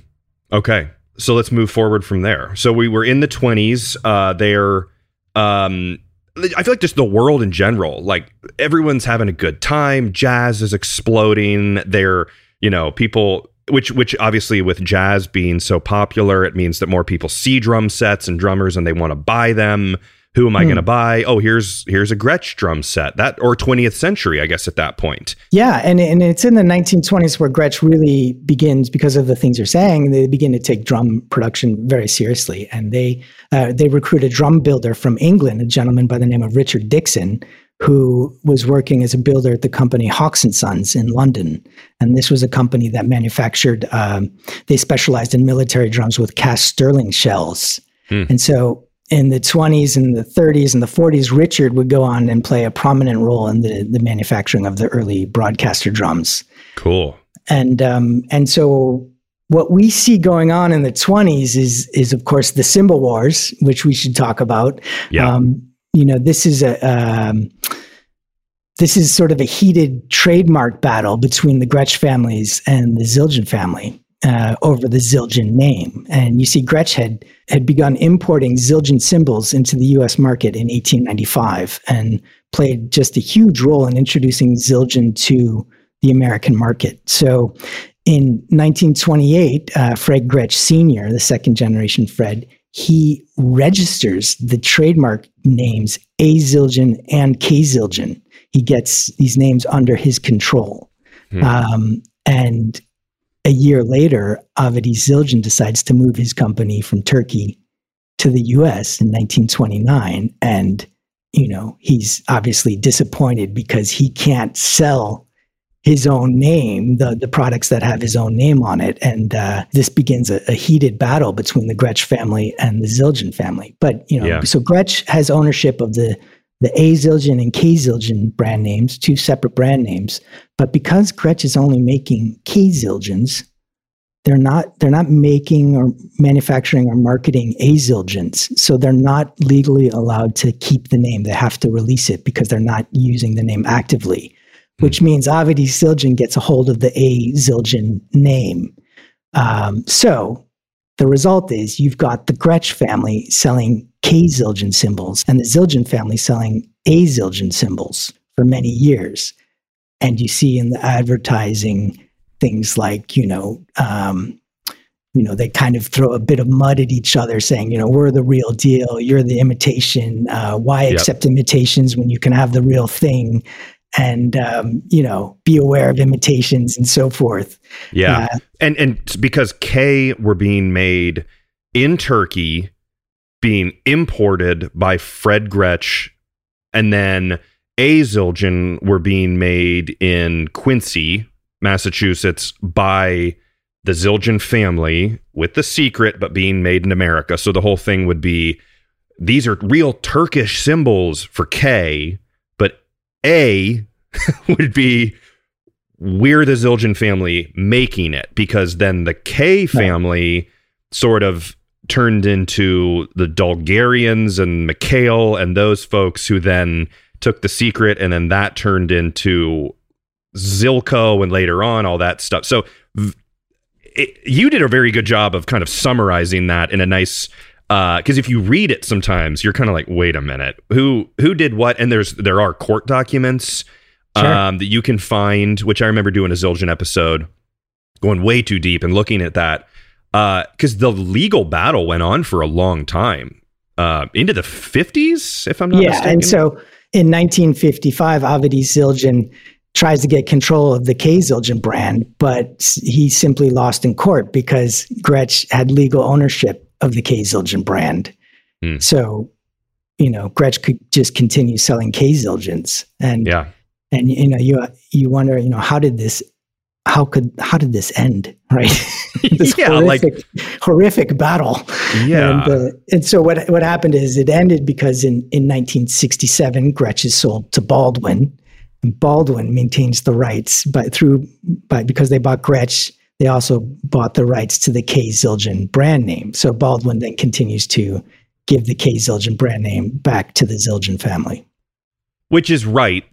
Okay. So let's move forward from there. So we were in the 20s. Uh, they're, um, I feel like just the world in general, like everyone's having a good time. Jazz is exploding. They're, you know, people, which, which obviously with jazz being so popular, it means that more people see drum sets and drummers and they want to buy them who am I going to hmm. buy? Oh, here's here's a Gretsch drum set. That or 20th century, I guess, at that point. Yeah, and and it's in the 1920s where Gretsch really begins because of the things you're saying. They begin to take drum production very seriously, and they uh, they recruit a drum builder from England, a gentleman by the name of Richard Dixon, who was working as a builder at the company Hawkes and Sons in London. And this was a company that manufactured. Um, they specialized in military drums with cast sterling shells. Hmm. And so in the 20s and the 30s and the 40s, Richard would go on and play a prominent role in the, the manufacturing of the early broadcaster drums. Cool. And um, and so what we see going on in the 20s is is of course the cymbal wars, which we should talk about. Yeah. Um, you know, this is a um, this is sort of a heated trademark battle between the Gretsch families and the Zildjian family uh, over the Zildjian name. And you see, Gretsch had, had begun importing Zildjian cymbals into the US market in 1895 and played just a huge role in introducing Zildjian to the American market. So in 1928, uh, Fred Gretsch Sr., the second generation Fred, he registers the trademark names A Zildjian and K Zildjian. He gets these names under his control. Hmm. Um, and a year later, Avedi Zildjian decides to move his company from Turkey to the US in 1929. And, you know, he's obviously disappointed because he can't sell his own name, the, the products that have his own name on it. And uh, this begins a, a, heated battle between the Gretsch family and the Zildjian family. But, you know, yeah. so Gretsch has ownership of the the A Zildjian and K Zildjian brand names, two separate brand names. But because Gretsch is only making K Zildjians, they're not they're not making or manufacturing or marketing A Zildjians. So they're not legally allowed to keep the name. They have to release it because they're not using the name actively. Hmm. Which means Avedi Zildjian gets a hold of the A Zildjian name. Um, so the result is you've got the Gretsch family selling K Zildjian cymbals and the Zildjian family selling A Zildjian cymbals for many years. And you see in the advertising things like, you know, um, you know, they kind of throw a bit of mud at each other, saying, you know, we're the real deal, you're the imitation. Uh, why yep. accept imitations when you can have the real thing? And um, you know be aware of imitations and so forth. Yeah, uh, and and because K were being made in Turkey, being imported by Fred Gretsch, and then A Zildjian were being made in Quincy, Massachusetts, by the Zildjian family with the secret, but being made in America. So the whole thing would be these are real Turkish cymbals for K A <laughs> would be we're the Zildjian family making it because then the K family sort of turned into the Dulgarians and Mikhail and those folks who then took the secret and then that turned into Zilko and later on all that stuff. So it, you did a very good job of kind of summarizing that in a nice because uh, if you read it sometimes you're kind of like wait a minute who who did what and there's there are court documents sure. um, that you can find which i remember doing a zildjian episode going way too deep and looking at that because uh, the legal battle went on for a long time uh, into the 50s if i'm not yeah mistaken. and so in 1955 Avedi Zildjian tries to get control of the K Zildjian brand, but he simply lost in court because Gretsch had legal ownership of the K Zildjian brand. Mm. So, you know, Gretsch could just continue selling K Zildjians. And yeah. And you know, you you wonder, you know, how did this how could how did this end <laughs> right <laughs> this yeah, horrific, like horrific battle yeah and, uh, and, so what what happened is it ended because in in 1967 Gretsch is sold to Baldwin And Baldwin maintains the rights, but through but because they bought Gretsch, they also bought the rights to the K Zildjian brand name. So Baldwin then continues to give the K Zildjian brand name back to the Zildjian family. Which is right.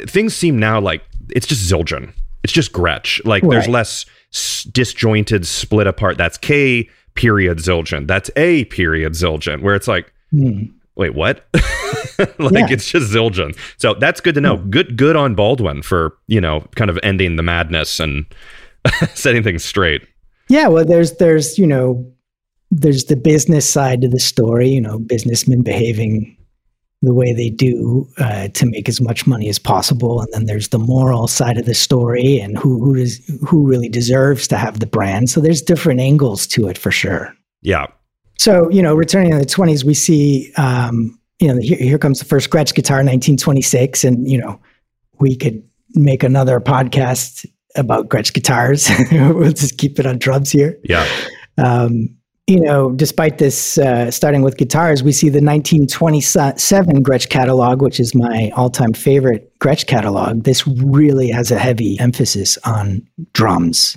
Things seem now like it's just Zildjian. It's just Gretsch. Like right. there's less s- disjointed, split apart. That's K period Zildjian. That's A period Zildjian. Where it's like, mm wait, what? <laughs> like yeah. it's just Zildjian. So that's good to know. Hmm. Good, good on Baldwin for you know kind of ending the madness and <laughs> setting things straight. Yeah, well, there's there's you know there's the business side to the story. You know, businessmen behaving the way they do uh, to make as much money as possible, and then there's the moral side of the story and who who does who really deserves to have the brand. So there's different angles to it for sure. Yeah, so, you know, returning in the 20s, we see, um, you know, here, here comes the first Gretsch guitar, 1926. And, you know, we could make another podcast about Gretsch guitars. <laughs> we'll just keep it on drums here. Yeah. Um, you know, despite this, uh, starting with guitars, we see the 1927 Gretsch catalog, which is my all time favorite Gretsch catalog. This really has a heavy emphasis on drums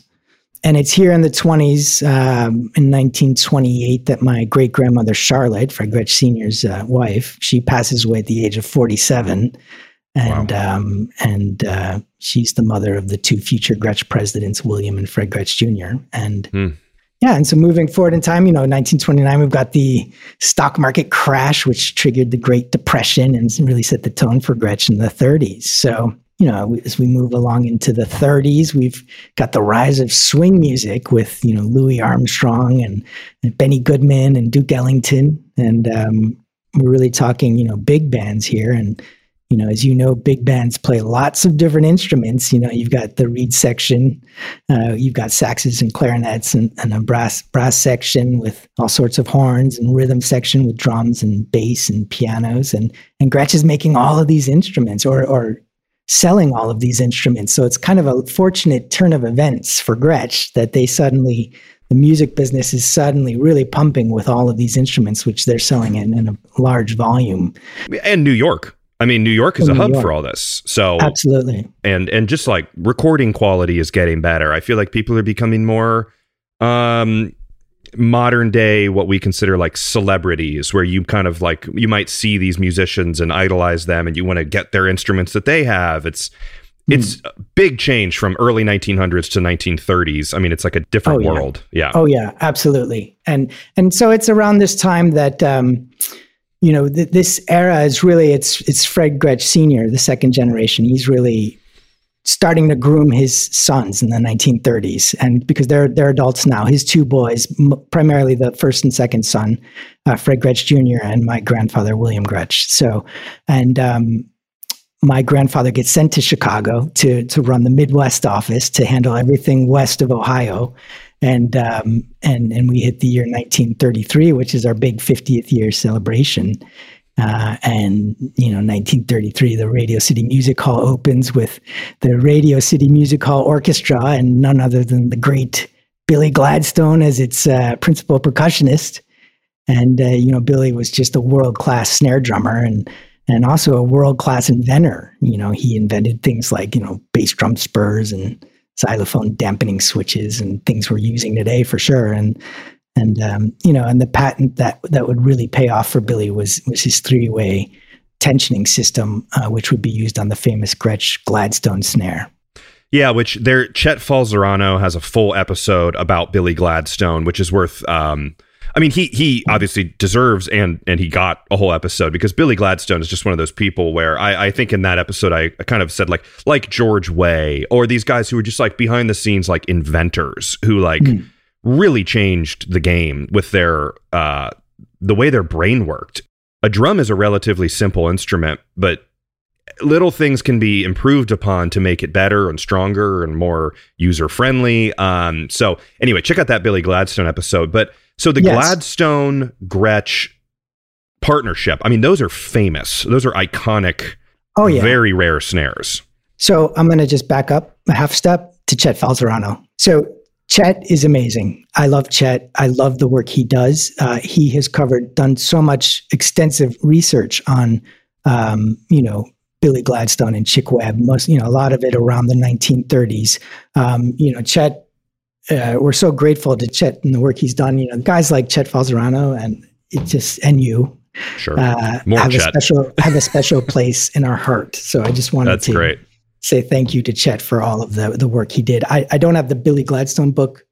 and it's here in the 20s, um, in 1928, that my great grandmother Charlotte, Fred Gretsch Sr.'s uh, wife, she passes away at the age of 47. And wow. um, and uh, she's the mother of the two future Gretsch presidents, William and Fred Gretsch Jr. And hmm. yeah, and so moving forward in time, you know, 1929, we've got the stock market crash, which triggered the Great Depression and really set the tone for Gretsch in the 30s. So you know, as we move along into the 30s, we've got the rise of swing music with, you know, Louis Armstrong and, and Benny Goodman and Duke Ellington. And um, we're really talking, you know, big bands here. And, you know, as you know, big bands play lots of different instruments. You know, you've got the reed section, uh, you've got saxes and clarinets and, and a brass brass section with all sorts of horns and rhythm section with drums and bass and pianos. And and Gretsch is making all of these instruments or or selling all of these instruments. So it's kind of a fortunate turn of events for Gretsch that they suddenly, the music business is suddenly really pumping with all of these instruments, which they're selling in, in a large volume. And New York. I mean, New York is a hub York. for all this. So absolutely, and and just like recording quality is getting better. I feel like people are becoming more um modern day what we consider like celebrities where you kind of like you might see these musicians and idolize them and you want to get their instruments that they have it's hmm. it's a big change from early 1900s to 1930s i mean it's like a different oh, yeah. world yeah oh yeah absolutely and and so it's around this time that um you know th- this era is really it's it's fred gretsch senior the second generation. He's really starting to groom his sons in the 1930s and because they're they're adults now his two boys m- primarily the first and second son uh, fred gretsch jr and my grandfather william gretsch. So and um, my grandfather gets sent to chicago to to run the midwest office to handle everything west of ohio and um, and and we hit the year 1933 which is our big 50th year celebration uh, and you know, 1933, the Radio City Music Hall opens with the Radio City Music Hall Orchestra, and none other than the great Billy Gladstone as its uh, principal percussionist. And uh, you know, Billy was just a world class snare drummer, and and also a world class inventor. You know, he invented things like, you know, bass drum spurs and xylophone dampening switches and things we're using today for sure. And, and, um, you know, and the patent that, that would really pay off for Billy was, was his three way tensioning system, uh, which would be used on the famous Gretsch Gladstone snare. Yeah, which there Chet Falzarano has a full episode about Billy Gladstone, which is worth um, I mean, he he obviously deserves and and he got a whole episode because Billy Gladstone is just one of those people where I, I think in that episode I, I kind of said like like George Way or these guys who were just like behind the scenes like inventors who like mm. really changed the game with their uh the way their brain worked. A drum is a relatively simple instrument, but little things can be improved upon to make it better and stronger and more user friendly. Um, so anyway, check out that Billy Gladstone episode. But so the yes. Gladstone Gretsch partnership, I mean, those are famous. Those are iconic, oh, yeah. very rare snares. So I'm going to just back up a half step to Chet Falzarano. So Chet is amazing. I love Chet. I love the work he does. Uh, he has covered, done so much extensive research on, um, you know, Billy Gladstone and Chick Webb. Most, you know, a lot of it around the 1930s. Um, you know, Chet uh, we're so grateful to Chet and the work he's done. You know, guys like Chet Falzarano and it just and you sure uh, More have Chet. a special have a special place in our heart. So I just wanted That's to great. say thank you to Chet for all of the the work he did. I, I don't have the Billy Gladstone book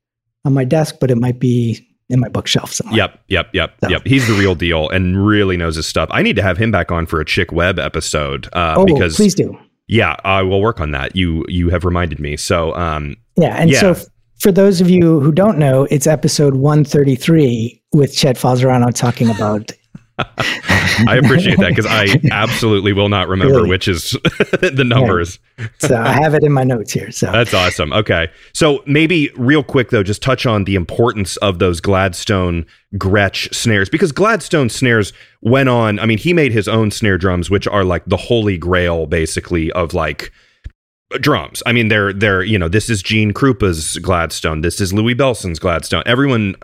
on my desk, but it might be in my bookshelf somewhere. Yep, yep, yep, so. yep. He's the real deal and really knows his stuff. I need to have him back on for a Chick Webb episode uh, oh, because please do. Yeah, I will work on that. You you have reminded me. So um, yeah, and yeah. so for those of you who don't know, it's episode 133 with Chet Falzarano talking about. <laughs> I appreciate that because I <laughs> absolutely will not remember really? which is <laughs> the numbers. Yeah. So I have it in my notes here. So that's awesome. Okay. So maybe real quick though, just touch on the importance of those Gladstone Gretsch snares because Gladstone snares went on. I mean, he made his own snare drums, which are like the holy grail basically of like drums. I mean, they're they're you know this is Gene Krupa's Gladstone. This is Louis Bellson's Gladstone. Everyone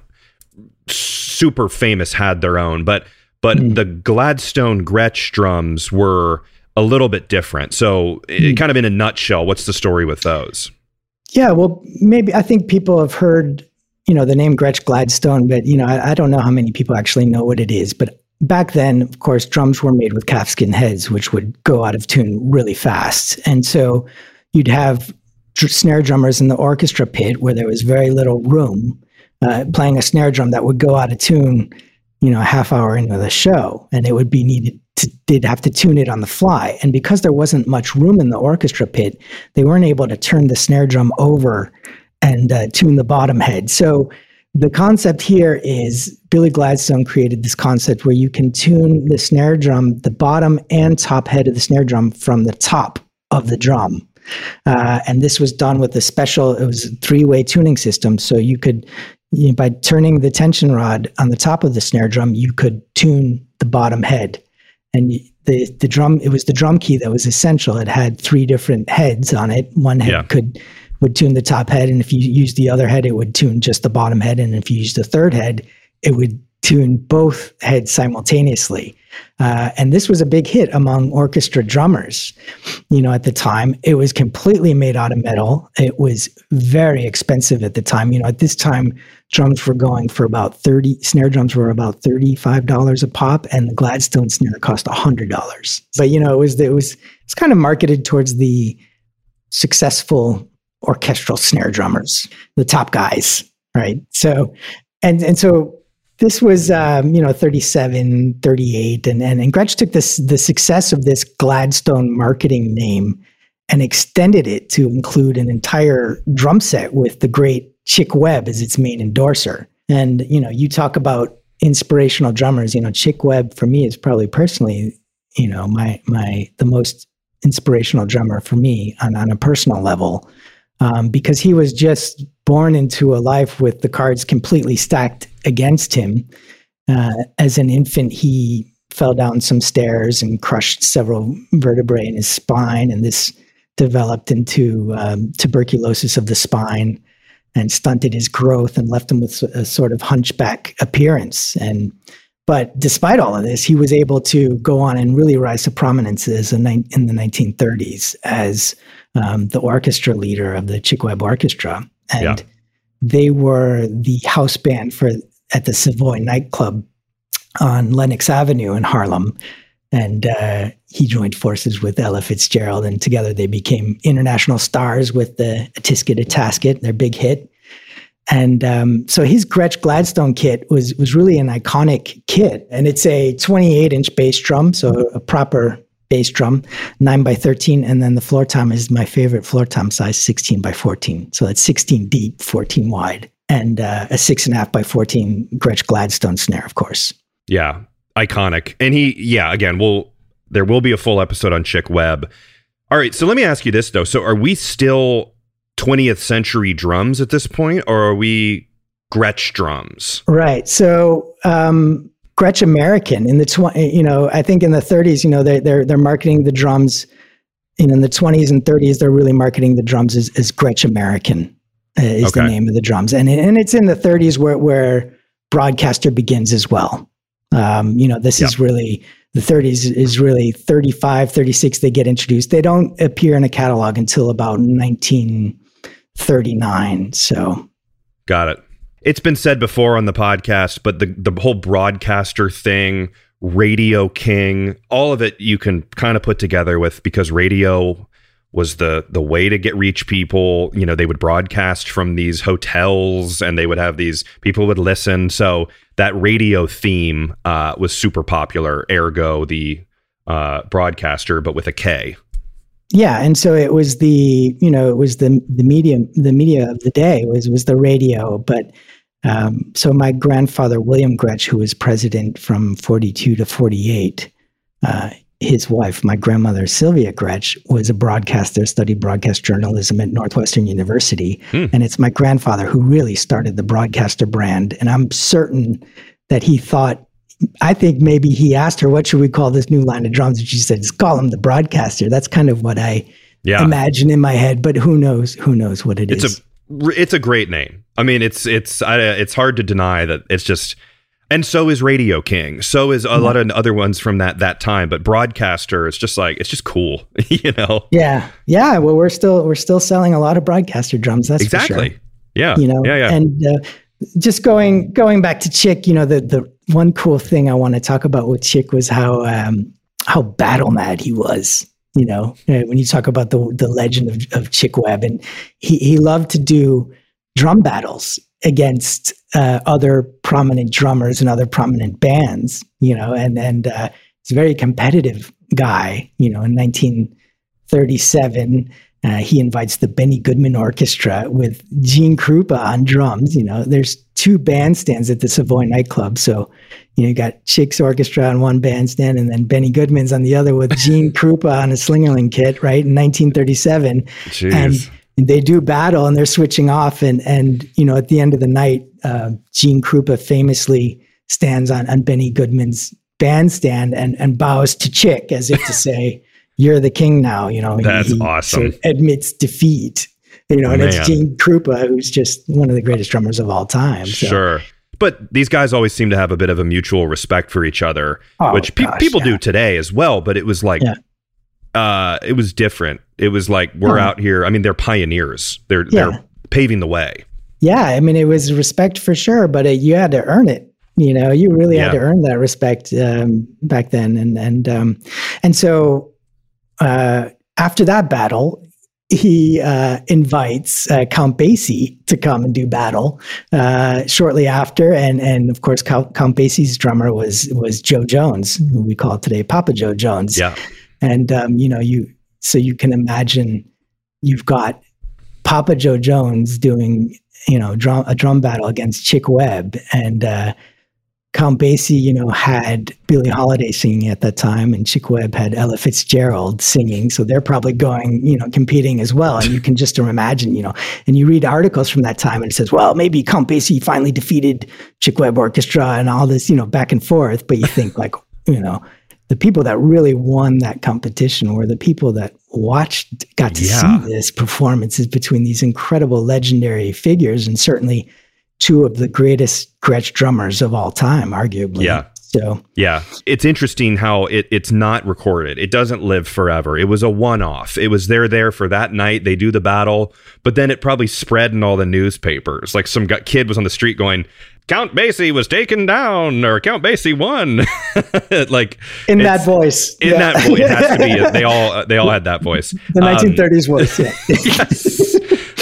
super famous had their own, but but mm. the Gladstone Gretsch drums were a little bit different. So, mm. kind of in a nutshell, what's the story with those? Yeah, well, maybe I think people have heard you know the name Gretsch Gladstone, but you know I, I don't know how many people actually know what it is, but. Back then, of course, drums were made with calfskin heads, which would go out of tune really fast. And so you'd have snare drummers in the orchestra pit where there was very little room uh, playing a snare drum that would go out of tune you know a half hour into the show. And it would be needed to they'd have to tune it on the fly. And because there wasn't much room in the orchestra pit they weren't able to turn the snare drum over and uh, tune the bottom head. So the concept here is Billy Gladstone created this concept where you can tune the snare drum, the bottom and top head of the snare drum from the top of the drum. Uh, and this was done with a special, it was a three way tuning system. So you could, you know, by turning the tension rod on the top of the snare drum, you could tune the bottom head. And the, the drum, it was the drum key that was essential. It had three different heads on it. One head yeah. could, would tune the top head. And if you use the other head, it would tune just the bottom head. And if you use the third head, it would tune both heads simultaneously. Uh, and this was a big hit among orchestra drummers. You know, at the time, it was completely made out of metal. It was very expensive at the time. You know, at this time, drums were going for about 30, snare drums were about $35 a pop, and the Gladstone snare cost $100. But, you know, it was, it was, it's kind of marketed towards the successful orchestral snare drummers, the top guys, right? So, and, and so this was um, you know 37 38 and, and and gretsch took this the success of this gladstone marketing name and extended it to include an entire drum set with the great chick webb as its main endorser. And you know you talk about inspirational drummers you know chick webb for me is probably personally you know my my the most inspirational drummer for me on, on a personal level um, because he was just born into a life with the cards completely stacked against him. Uh, as an infant, he fell down some stairs and crushed several vertebrae in his spine, and this developed into um, tuberculosis of the spine and stunted his growth and left him with a sort of hunchback appearance. And but despite all of this, he was able to go on and really rise to prominence as in, in the 1930s as um, the orchestra leader of the Chick Orchestra. And yeah. they were the house band for at the Savoy nightclub on Lenox Avenue in Harlem. And uh, he joined forces with Ella Fitzgerald, and together they became international stars with the A Tisket a Tasket, their big hit. And um, so his Gretsch Gladstone kit was was really an iconic kit, and it's a 28 inch bass drum, so a proper bass drum, nine by 13, and then the floor tom is my favorite floor tom size, 16 by 14. So that's 16 deep, 14 wide, and uh, a six and a half by 14 Gretsch Gladstone snare, of course. Yeah, iconic. And he, yeah, again, we'll there will be a full episode on Chick Webb. All right, so let me ask you this though. So are we still 20th century drums at this point, or are we Gretsch drums? Right. So um, Gretsch American in the tw- you know I think in the 30s, you know they they're they're marketing the drums. You know, in the 20s and 30s, they're really marketing the drums as, as Gretsch American uh, is okay. the name of the drums, and and it's in the 30s where where Broadcaster begins as well. Um, you know, this yep. is really the 30s is really 35, 36. They get introduced. They don't appear in a catalog until about 1939. So, got it. It's been said before on the podcast, but the the whole broadcaster thing, Radio King, all of it you can kind of put together with because radio was the the way to get reach people. You know, they would broadcast from these hotels and they would have these people would listen. So that radio theme uh, was super popular. Ergo, the uh, broadcaster, but with a K. Yeah, and so it was the you know it was the the medium the media of the day was was the radio, but um, so my grandfather William Gretsch, who was president from forty two to forty eight, uh, his wife, my grandmother Sylvia Gretsch, was a broadcaster, studied broadcast journalism at Northwestern University. Hmm. And it's my grandfather who really started the broadcaster brand. And I'm certain that he thought, I think maybe he asked her, what should we call this new line of drums? And she said, just call him the broadcaster. That's kind of what I yeah. imagine in my head, but who knows? Who knows what it it's is? A, it's a great name. I mean, it's, it's, I, it's hard to deny that it's just, and so is Radio King. So is a mm-hmm. lot of other ones from that that time. But broadcaster, it's just like it's just cool, <laughs> you know. Yeah, yeah. Well, we're still we're still selling a lot of broadcaster drums. That's exactly. Sure. Yeah. You know. Yeah. Yeah. And uh, just going going back to Chick, you know, the the one cool thing I want to talk about with Chick was how um, how battle mad he was. You know, uh, when you talk about the the legend of, of Chick Webb, and he he loved to do drum battles against uh, other prominent drummers and other prominent bands, you know, and and uh, he's a very competitive guy. You know, in 1937, uh, he invites the Benny Goodman Orchestra with Gene Krupa on drums. You know, there's two bandstands at the Savoy nightclub, so you know, you got Chick's Orchestra on one bandstand, and then Benny Goodman's on the other with Gene <laughs> Krupa on a Slingerland kit, right in 1937. Jeez. And they do battle and they're switching off and and you know at the end of the night uh, gene krupa famously stands on, on benny goodman's bandstand and and bows to chick as if to say <laughs> you're the king now you know that's he, awesome sort of admits defeat you know and Man. it's gene krupa who's just one of the greatest drummers of all time so. sure but these guys always seem to have a bit of a mutual respect for each other, oh, which pe- gosh, people yeah. do today as well. But it was like yeah uh, it was different. It was like we're out here. I mean, they're pioneers. They're they're paving the way. Yeah, I mean, it was respect for sure, but it, you had to earn it. You know, you really yeah. had to earn that respect um, back then, and and um, and so uh, after that battle, he uh, invites uh, Count Basie to come and do battle uh, shortly after, and and of course Count, Count Basie's drummer was was Joe Jones, who we call today Papa Joe Jones. Yeah, and um, you know you so you can imagine you've got Papa Joe Jones doing you know drum, a drum battle against Chick Webb and uh, Count Basie, you know, had Billie Holiday singing at that time, and Chick Webb had Ella Fitzgerald singing. So they're probably going, you know, competing as well. And you can just imagine, you know, and you read articles from that time, and it says, well, maybe Count Basie finally defeated Chick Webb Orchestra and all this, you know, back and forth. But you think like, you know, the people that really won that competition were the people that watched, got to yeah. see this performances between these incredible legendary figures, and certainly two of the greatest Gretsch drummers of all time, arguably. Yeah. So yeah, it's interesting how it, it's not recorded. It doesn't live forever. It was a one-off. It was there there for that night. They do the battle, but then it probably spread in all the newspapers. Like some kid was on the street going, Count Basie was taken down, or Count Basie won. <laughs> like in that voice. In yeah. that voice, it has to be. <laughs> They all they all had that voice. The 1930s um, voice. Yeah. <laughs> yes.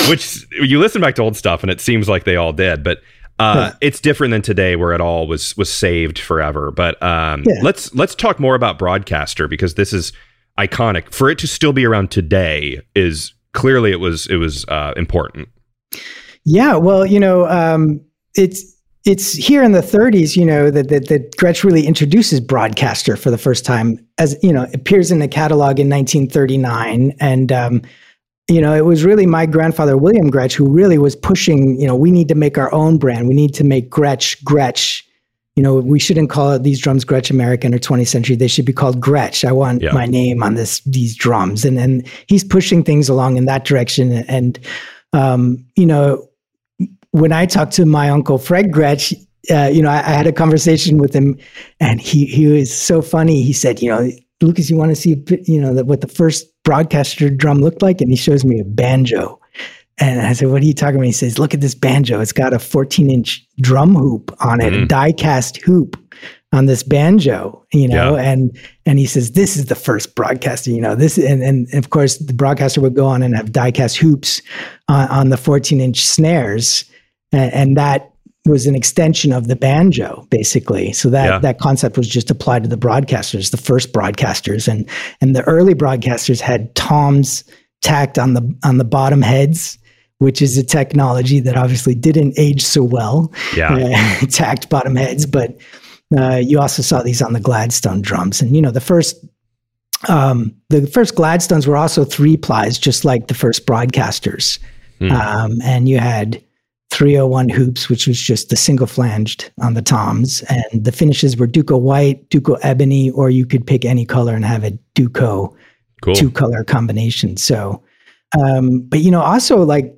Which you listen back to old stuff, and it seems like they all did, but uh, it's different than today, where it all was was saved forever. But um, yeah. let's let's talk more about Broadcaster because this is iconic. For it to still be around today is clearly it was it was uh, important. Yeah, well, you know, um, it's it's here in the 30s, you know, that, that, that Gretsch really introduces Broadcaster for the first time, as you know, appears in the catalog in 1939, and um, you know, it was really my grandfather, William Gretsch, who really was pushing, you know, we need to make our own brand. We need to make Gretsch, Gretsch. You know, we shouldn't call it these drums Gretsch American or 20th century. They should be called Gretsch. I want yeah. my name on this these drums. And and he's pushing things along in that direction. And um, you know, when I talked to my uncle Fred Gretsch, uh, you know, I, I, had a conversation with him, and he he was so funny. He said, you know, Lucas, you want to see, you know, the, what the first broadcaster drum looked like? And he shows me a banjo. And I said, what are you talking about? He says, look at this banjo. It's got a 14 inch drum hoop on it, mm-hmm. a die cast hoop on this banjo, you know, yeah. and, and he says, this is the first broadcaster, you know, this, and, and of course the broadcaster would go on and have die cast hoops on, on the 14 inch snares. And, and that was an extension of the banjo basically. So that yeah. that concept was just applied to the broadcasters the first broadcasters. And and the early broadcasters had toms tacked on the on the bottom heads which is a technology that obviously didn't age so well. Yeah. Uh, <laughs> tacked bottom heads but uh, you also saw these on the gladstone drums. And you know the first um, the first gladstones were also three plies just like the first broadcasters. Mm. um, and you had 301 hoops, which was just the single flanged on the toms. And the finishes were Duco white, Duco ebony, or you could pick any color and have a Duco cool. two color combination. So, um, but you know, also like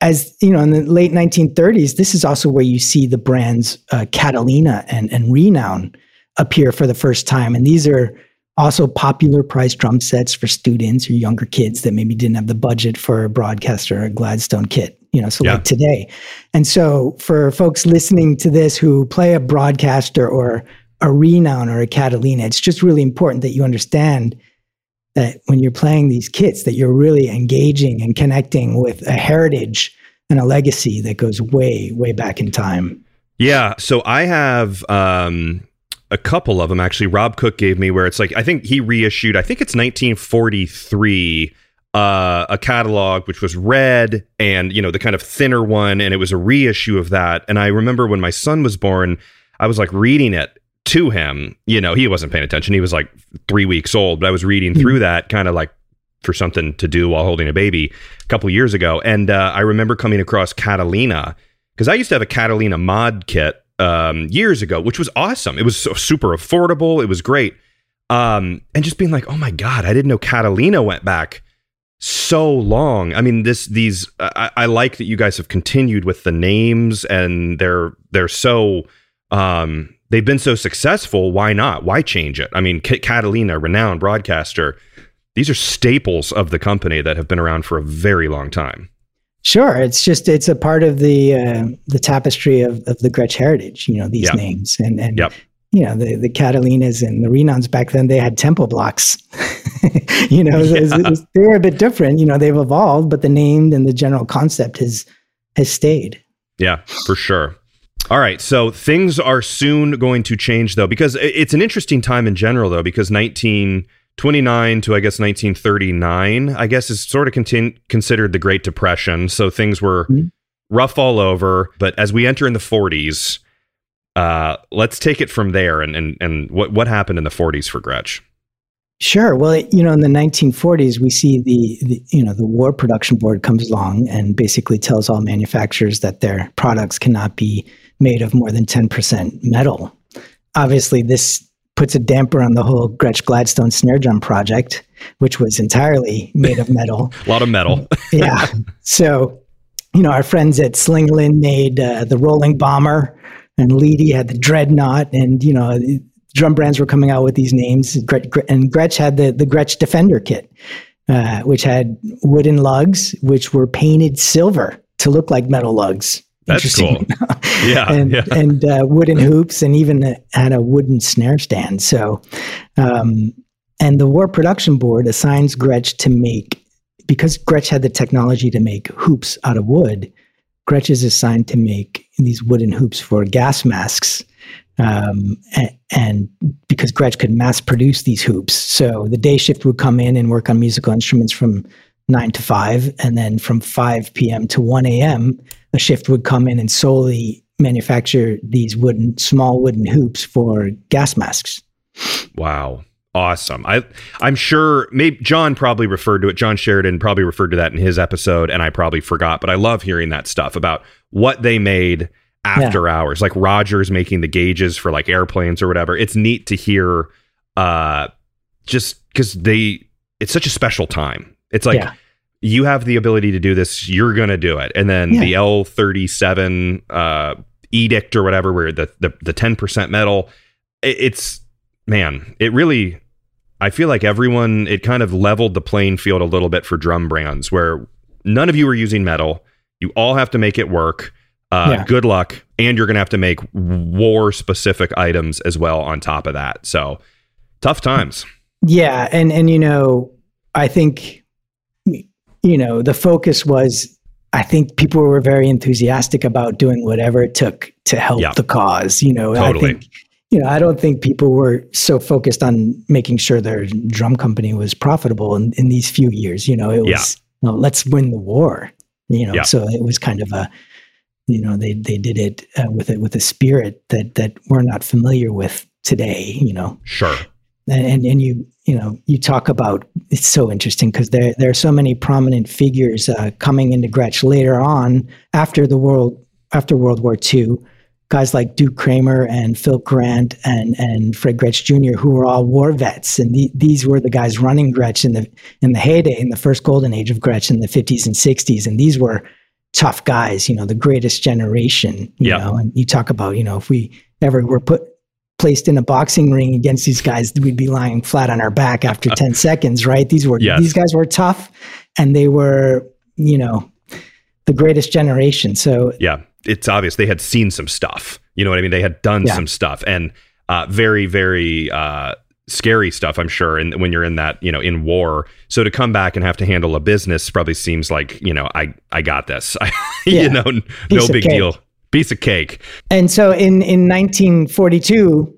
as you know, in the late 1930s, this is also where you see the brands uh, Catalina and, and Renown appear for the first time. And these are also popular price drum sets for students or younger kids that maybe didn't have the budget for a broadcaster or a Gladstone kit you know, so yeah. like today. And so for folks listening to this who play a broadcaster or a renown or a Catalina, it's just really important that you understand that when you're playing these kits, that you're really engaging and connecting with a heritage and a legacy that goes way, way back in time. Yeah. So I have um, a couple of them actually. Rob Cook gave me where it's like, I think he reissued, I think it's 1943 uh, a catalog which was red and you know the kind of thinner one and it was a reissue of that and i remember when my son was born i was like reading it to him you know he wasn't paying attention he was like three weeks old but i was reading mm-hmm. through that kind of like for something to do while holding a baby a couple years ago and uh, i remember coming across catalina because i used to have a catalina mod kit um, years ago which was awesome it was so super affordable it was great um, and just being like oh my god i didn't know catalina went back so long. I mean, this these I, I, like that you guys have continued with the names and they're they're so um they've been so successful. Why not? Why change it? I mean, C- Catalina, renowned broadcaster, these are staples of the company that have been around for a very long time. Sure, it's just it's a part of the uh, the tapestry of, of the Gretsch heritage. You know these yep. names and and yep you know the the Catalinas and the Renowns back then they had tempo blocks. <laughs> you know, yeah. it was, it was, they were a bit different. You know, they've evolved, but the name and the general concept has has stayed. Yeah, for sure. All right, so things are soon going to change though, because it's an interesting time in general though, because 1929 to I guess 1939, I guess is sort of continu- considered the Great Depression. So things were mm-hmm. rough all over, but as we enter in the 40s uh, let's take it from there and, and, and what, what happened in the 40s for Gretsch? Sure. Well, you know, in the 1940s, we see the, the, you know the War Production Board comes along and basically tells all manufacturers that their products cannot be made of more than 10% metal. Obviously, this puts a damper on the whole Gretsch Gladstone snare drum project, which was entirely made of metal. <laughs> a lot of metal. <laughs> yeah. So, you know, our friends at Slingerland made uh, the Rolling Bomber, and Leedy had the Dreadnought, and you know, drum brands were coming out with these names. And Gretsch had the the Gretsch Defender kit, uh, which had wooden lugs, which were painted silver to look like metal lugs. That's cool. <laughs> yeah, and yeah. and uh, wooden hoops, and even had a wooden snare stand. So, um, and the War Production Board assigns Gretsch to make because Gretsch had the technology to make hoops out of wood. Gretsch is assigned to make these wooden hoops for gas masks. Um, and, and, because Gretsch could mass produce these hoops. So the day shift would come in and work on musical instruments from 9 to 5. And then from 5 p.m. to 1 a.m., a shift would come in and solely manufacture these wooden, small wooden hoops for gas masks. Wow awesome. I I'm sure maybe John probably referred to it. John Sheridan probably referred to that in his episode, and I probably forgot. But I love hearing that stuff about what they made after yeah. hours, like Rogers making the gauges for like airplanes or whatever. It's neat to hear, uh, just because they it's such a special time. It's like. Yeah. You have the ability to do this. You're going to do it, and then yeah. the L thirty seven uh, edict or whatever, where the the ten percent metal. it's man, it really I feel like everyone it kind of leveled the playing field a little bit for drum brands where none of you are using metal. You all have to make it work. Uh, yeah. Good luck, and you're going to have to make war specific items as well on top of that. So tough times. Yeah, and and you know, I think you know the focus was. I think people were very enthusiastic about doing whatever it took to help yep. the cause. You know, totally. I think you know, I don't think people were so focused on making sure their drum company was profitable in, in these few years. You know, it was yeah. let's win the war. You know, yeah. so it was kind of a, you know, they they did it uh, with it with a spirit that that we're not familiar with today. You know, sure. And and you you know you talk about it's so interesting because there there are so many prominent figures uh, coming into Gretsch later on after the world after World War II guys like Duke Kramer and Phil Grant and and Fred Gretsch Jr., who were all war vets, and the, these were the guys running Gretsch in the in the heyday, in the first golden age of Gretsch in the 50s and 60s, and these were tough guys, you know, the greatest generation, you yep. know. And you talk about, you know, if we ever were put placed in a boxing ring against these guys, we'd be lying flat on our back after 10 seconds, right? These were yes. these guys were tough, and they were, you know, the greatest generation. So yeah it's obvious they had seen some stuff. You know what I mean? They had done yeah. some stuff and uh, very, very uh, scary stuff. I'm sure. And when you're in that, you know, in war, so to come back and have to handle a business probably seems like you know, I I got this. <laughs> Yeah. you know, Piece no big deal. Piece of cake. And so in in 1942,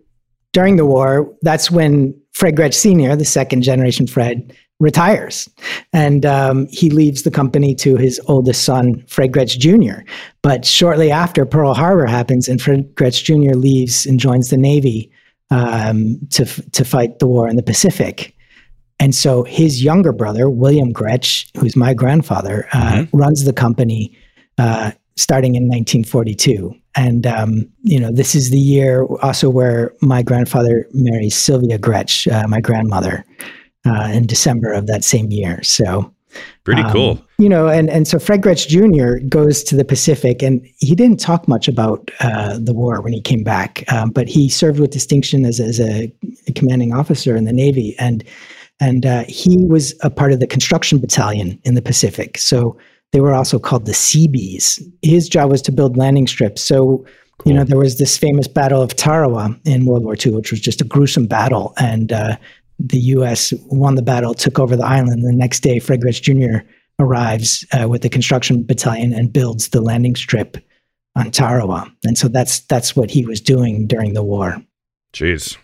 during the war, that's when Fred Gretsch Sr., the second generation Fred, retires and um, he leaves the company to his oldest son, Fred Gretsch Jr. But shortly after, Pearl Harbor happens and Fred Gretsch Jr. leaves and joins the Navy um, to, to fight the war in the Pacific. And so his younger brother, William Gretsch, who's my grandfather, uh, mm-hmm. runs the company uh, starting in 1942. And, um, you know, this is the year also where my grandfather marries Sylvia Gretsch, uh, my grandmother uh, in December of that same year. So pretty um, cool. You know, and, and so Fred Gretsch Jr. goes to the Pacific and he didn't talk much about uh, the war when he came back, um, but he served with distinction as, as a, a commanding officer in the Navy. And, and uh, he was a part of the construction battalion in the Pacific. So they were also called the Seabees. His job was to build landing strips. So Cool. You know, there was this famous Battle of Tarawa in World War II, which was just a gruesome battle. And uh, the U.S. won the battle, took over the island. The next day, Fred Gretsch Jr. arrives uh, with the construction battalion and builds the landing strip on Tarawa. And so that's that's what he was doing during the war. Jeez.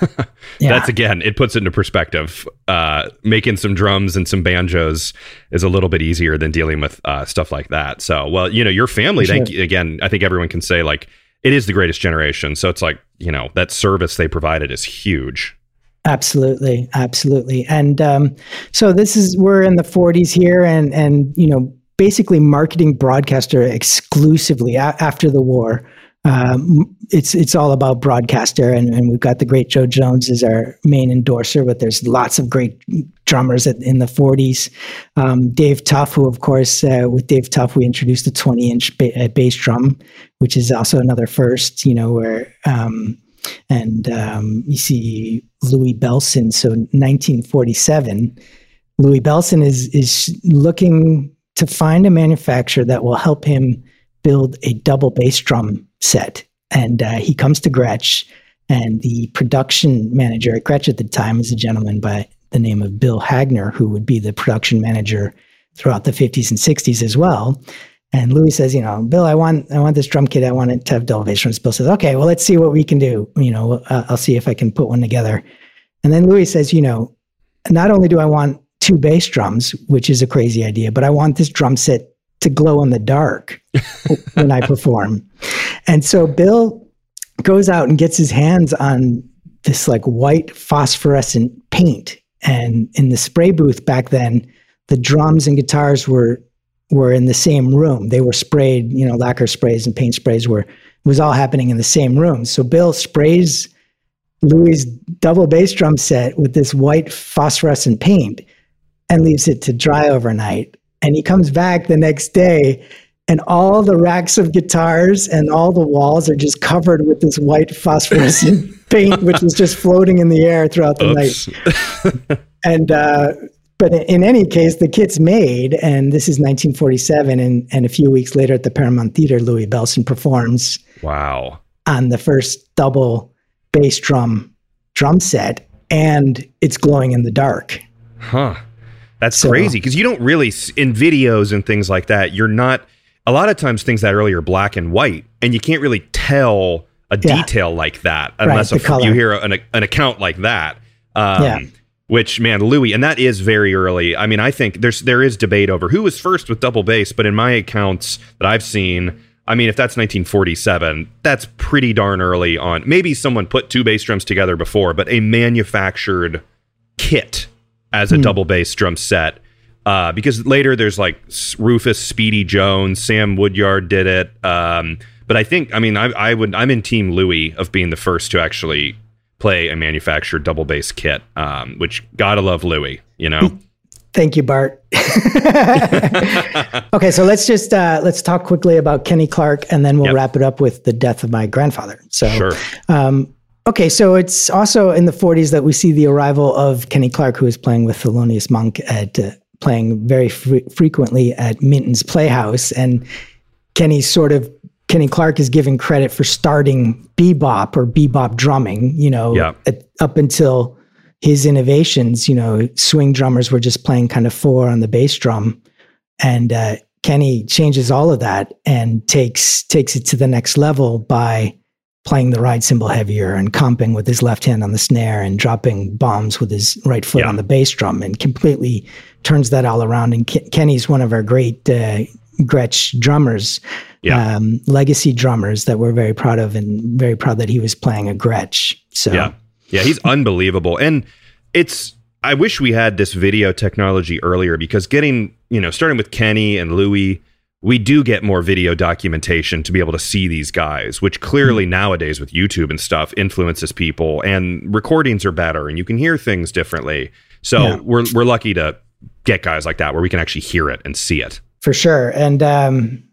Yeah. That's again, it puts it into perspective. Uh, making some drums and some banjos is a little bit easier than dealing with uh, stuff like that. So, well, you know, your family, sure. thank you again. I think everyone can say like it is the greatest generation. So it's like you know that service they provided is huge. Absolutely, absolutely. And um, so this is we're in the 40s here, and and you know basically marketing broadcaster exclusively a- after the war. Um, it's it's all about broadcaster, and, and we've got the great Joe Jones as our main endorser, but there's lots of great drummers at, in the 40s. Um, Dave Tough, who of course uh, with Dave Tough we introduced the 20 inch ba- uh, bass drum, which is also another first. You know where um, and um, you see Louis Bellson. So 1947, Louis Bellson is is looking to find a manufacturer that will help him build a double bass drum set. And uh, he comes to Gretsch, and the production manager at Gretsch at the time is a gentleman by the name of Bill Hagner, who would be the production manager throughout the 50s and 60s as well. And Louis says, you know, Bill, I want I want this drum kit. I want it to have double bass drums. Bill says, okay, well, let's see what we can do. You know, uh, I'll see if I can put one together. And then Louis says, you know, not only do I want two bass drums, which is a crazy idea, but I want this drum set to glow in the dark <laughs> when I perform. And so Bill goes out and gets his hands on this like white phosphorescent paint. And in the spray booth back then, the drums and guitars were were in the same room. They were sprayed, you know, lacquer sprays and paint sprays were was all happening in the same room. So Bill sprays Louis' double bass drum set with this white phosphorescent paint and leaves it to dry overnight. And he comes back the next day, and all the racks of guitars and all the walls are just covered with this white phosphorescent <laughs> paint, which was just floating in the air throughout the Oops. night. <laughs> and uh, but in any case, the kit's made, and this is 1947, and, and a few weeks later at the Paramount Theater, Louis Bellson performs. Wow! On the first double bass drum drum set, and it's glowing in the dark. Huh. That's so, crazy because you don't really in videos and things like that. You're not a lot of times things that early are black and white, and you can't really tell a yeah. detail like that unless right, a, you hear an, an account like that. Um, yeah. Which man, Louis, and that is very early. I mean, I think there's there is debate over who was first with double bass, but in my accounts that I've seen, I mean, if that's 1947, that's pretty darn early on. Maybe someone put two bass drums together before, but a manufactured kit as a mm. double bass drum set. Uh, because later there's like Rufus Speedy Jones, Sam Woodyard did it. Um, but I think, I mean, I, I, would, I'm in Team Louis of being the first to actually play a manufactured double bass kit, um, which gotta love Louis, you know. <laughs> Thank you, Bart. <laughs> okay, so let's just uh, let's talk quickly about Kenny Clarke, and then we'll yep. wrap it up with the death of my grandfather. So, sure. Um, Okay, so it's also in the 40s that we see the arrival of Kenny Clarke, who is playing with Thelonious Monk at uh, playing very fr- frequently at Minton's Playhouse, and Kenny sort of Kenny Clarke is given credit for starting bebop or bebop drumming. You know, yeah. at, up until his innovations, you know, swing drummers were just playing kind of four on the bass drum, and uh, Kenny changes all of that and takes takes it to the next level by playing the ride cymbal heavier and comping with his left hand on the snare and dropping bombs with his right foot yeah. on the bass drum and completely turns that all around. And K- Kenny's one of our great uh, Gretsch drummers, yeah. um, legacy drummers that we're very proud of and very proud that he was playing a Gretsch. So yeah, yeah, he's unbelievable. And it's I wish we had this video technology earlier because getting you know starting with Kenny and Louis we do get more video documentation to be able to see these guys, which clearly mm-hmm. nowadays with YouTube and stuff influences people and recordings are better and you can hear things differently. So yeah. we're we're lucky to get guys like that where we can actually hear it and see it. For sure. And um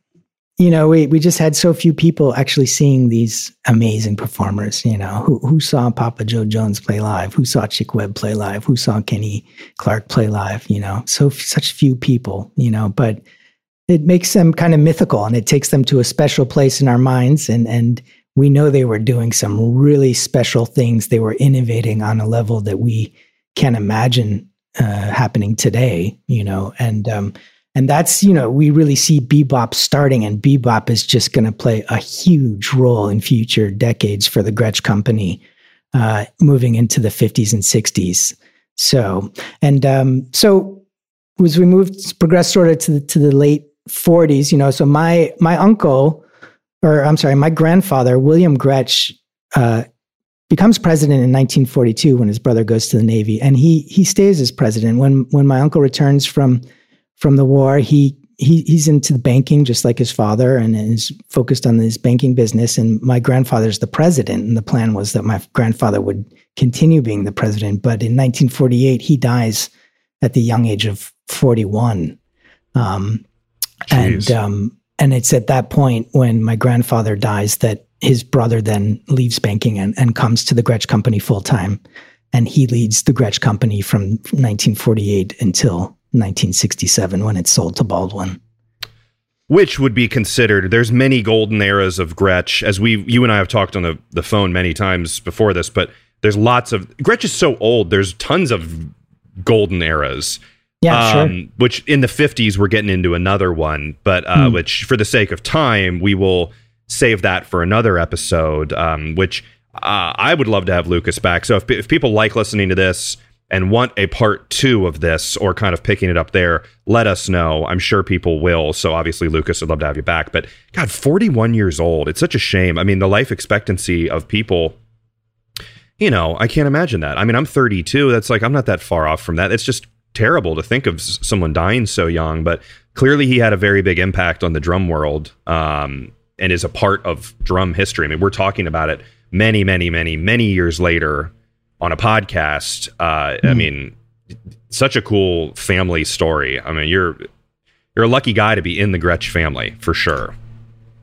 you know, we, we just had so few people actually seeing these amazing performers. You know, who who saw Papa Joe Jones play live? Who saw Chick Webb play live? Who saw Kenny Clarke play live? You know, so such few people. You know, but it makes them kind of mythical and it takes them to a special place in our minds. And and we know they were doing some really special things. They were innovating on a level that we can't imagine uh, happening today you know? And um, and that's you know we really see bebop starting and bebop is just going to play a huge role in future decades for the gretsch company uh, moving into the 50s and 60s so and um, so as we moved progress sort of to the, to the late 40s, you know. So my my uncle, or I'm sorry, my grandfather, William Gretsch, uh, becomes president in 1942 when his brother goes to the Navy, and he he stays as president. When when my uncle returns from from the war, he he, he's into banking just like his father and is focused on his banking business. And my grandfather's the president. And the plan was that my grandfather would continue being the president. But in 1948, he dies at the young age of 41. Um, and um, and it's at that point when my grandfather dies that his brother then leaves banking and, and comes to the Gretsch Company full time. And he leads the Gretsch Company from 1948 until 1967 when it's sold to Baldwin. Which would be considered, there's many golden eras of Gretsch, as we, you and I have talked on the, the phone many times before this, but there's lots of, Gretsch is so old, there's tons of golden eras. Yeah, um, sure. Which in the 50s, we're getting into another one, but uh, hmm. which for the sake of time, we will save that for another episode, um, which uh, I would love to have Lucas back. So if, if people like listening to this, and want a part two of this or kind of picking it up there, let us know. I'm sure people will. So obviously, Lucas, I'd love to have you back. But God, 41 years old. It's such a shame. I mean, the life expectancy of people, you know, I can't imagine that. I mean, I'm 32. That's like, I'm not that far off from that. It's just terrible to think of someone dying so young. But clearly, he had a very big impact on the drum world um, and is a part of drum history. I mean, we're talking about it many, many, many, many years later on a podcast. Uh, mm. I hmm. mean, such a cool family story. I mean, you're you're a lucky guy to be in the Gretsch family for sure.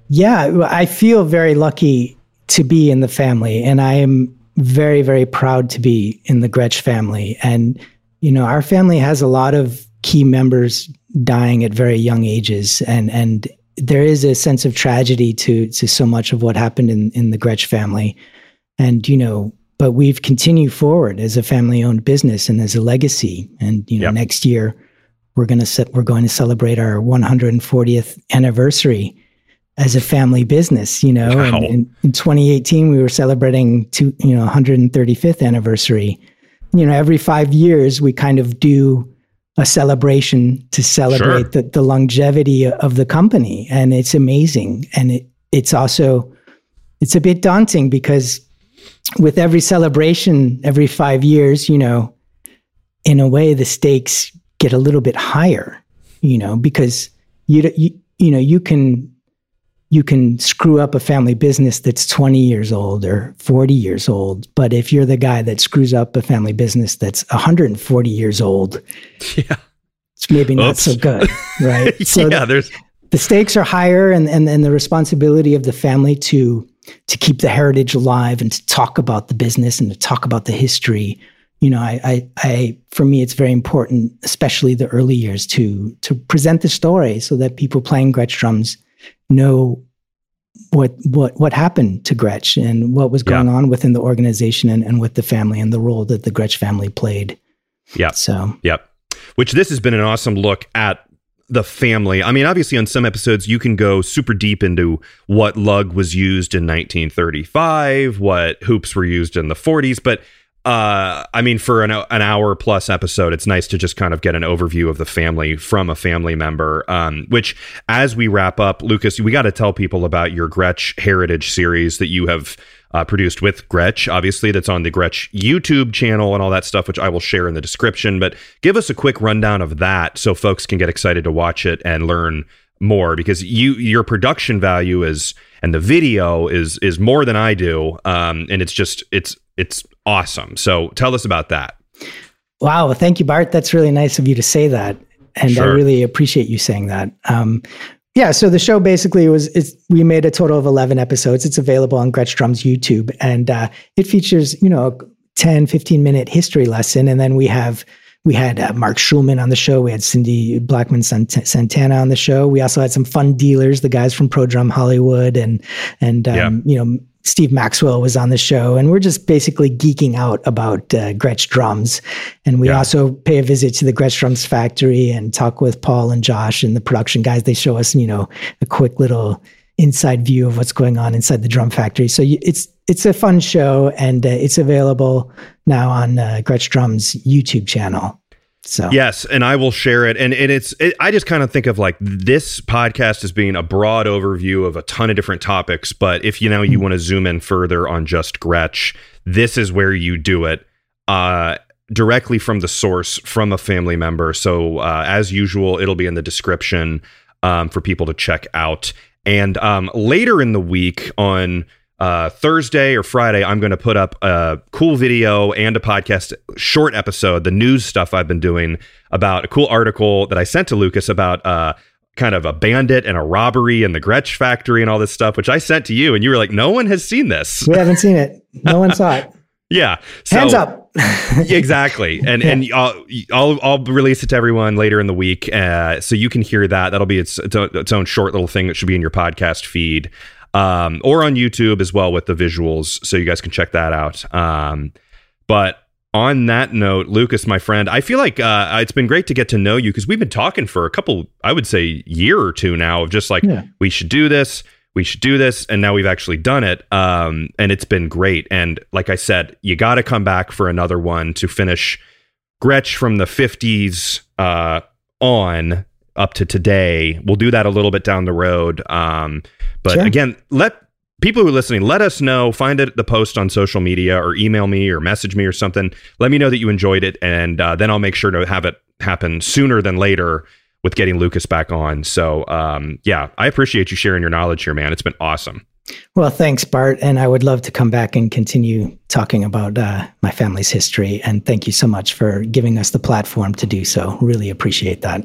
Yeah, I feel very lucky to be in the family, and I am very, very proud to be in the Gretsch family. And you know, our family has a lot of key members dying at very young ages, and and there is a sense of tragedy to to so much of what happened in in the Gretsch family. And you know, but we've continued forward as a family owned business and as a legacy. And you know, yep. next year we're going to set, we're going to celebrate our 140th anniversary as a family business. You know, wow. and in, in 2018 we were celebrating two, you know, 135th anniversary. You know, every five years we kind of do a celebration to celebrate sure. the, the longevity of the company, and it's amazing. And it it's also it's a bit daunting because with every celebration every five years, you know, in a way the stakes get a little bit higher, you know, because you you you know you can you can screw up a family business that's 20 years old or 40 years old but if you're the guy that screws up a family business that's 140 years old <laughs> yeah it's maybe not Oops. so good <laughs> right so yeah there's the stakes are higher and, and and the responsibility of the family to to keep the heritage alive and to talk about the business and to talk about the history. You know, I, I, I, for me, it's very important, especially the early years, to to present the story so that people playing Gretsch drums know what what what happened to Gretsch and what was going yeah. on within the organization and, and with the family and the role that the Gretsch family played. Yeah. So. Yep. Which this has been an awesome look at the family. I mean, obviously, on some episodes, you can go super deep into what lug was used in 1935, what hoops were used in the 40s, but uh, I mean, for an, an hour plus episode, it's nice to just kind of get an overview of the family from a family member. Um, which, as we wrap up, Lucas, we got to tell people about your Gretsch Heritage series that you have uh, produced with Gretsch, obviously, that's on the Gretsch YouTube channel and all that stuff, which I will share in the description. But give us a quick rundown of that so folks can get excited to watch it and learn more because you your production value is and the video is is more than I do um, and it's just it's it's awesome so tell us about that wow thank you Bart that's really nice of you to say that and sure. I really appreciate you saying that um, yeah, so the show basically was we made a total of 11 episodes. It's available on Gretsch Drum's YouTube and uh, it features, you know, a 10 15 minute history lesson and then we have we had uh, Mark Schulman on the show. We had Cindy Blackman Santana on the show. We also had some fun dealers, the guys from Pro Drum Hollywood, and and um, yeah. you know Steve Maxwell was on the show, and we're just basically geeking out about uh, Gretsch drums. And we yeah. also pay a visit to the Gretsch drums factory and talk with Paul and Josh and the production guys. They show us, you know, a quick little inside view of what's going on inside the drum factory. So it's it's a fun show, and uh, it's available now on uh, Gretsch Drums YouTube channel. So yes, and I will share it. And, and it's it, I just kind of think of like this podcast as being a broad overview of a ton of different topics. But if you know you mm-hmm. want to zoom in further on just Gretsch, this is where you do it. Uh, directly from the source from a family member. So, uh, as usual, it'll be in the description. um, for people to check out. And um, later in the week on uh, Thursday or Friday, I'm going to put up a cool video and a podcast short episode, the news stuff I've been doing about a cool article that I sent to Lucas about uh, kind of a bandit and a robbery and the Gretsch factory and all this stuff, which I sent to you, and you were like, "No one has seen this. We haven't seen it. No one saw it." <laughs> yeah, so, hands up. <laughs> exactly, and yeah. and I'll, I'll I'll release it to everyone later in the week, uh, so you can hear that. That'll be its its own short little thing that should be in your podcast feed um, or on YouTube as well with the visuals, so you guys can check that out. Um, but on that note, Lucas, my friend, I feel like uh, it's been great to get to know you because we've been talking for a couple, I would say, year or two now of just like yeah. we should do this, we should do this, and now we've actually done it, um, and it's been great. And like I said, you got to come back for another one to finish Gretsch from the '50s uh, on up to today. We'll do that a little bit down the road. Um, but sure. again, let people who are listening, let us know. Find it the post on social media or email me or message me or something. Let me know that you enjoyed it, and uh, then I'll make sure to have it happen sooner than later with getting Lucas back on. So um, yeah, I appreciate you sharing your knowledge here, man. It's been awesome. Well, thanks, Bart. And I would love to come back and continue talking about uh, my family's history. And thank you so much for giving us the platform to do so. Really appreciate that.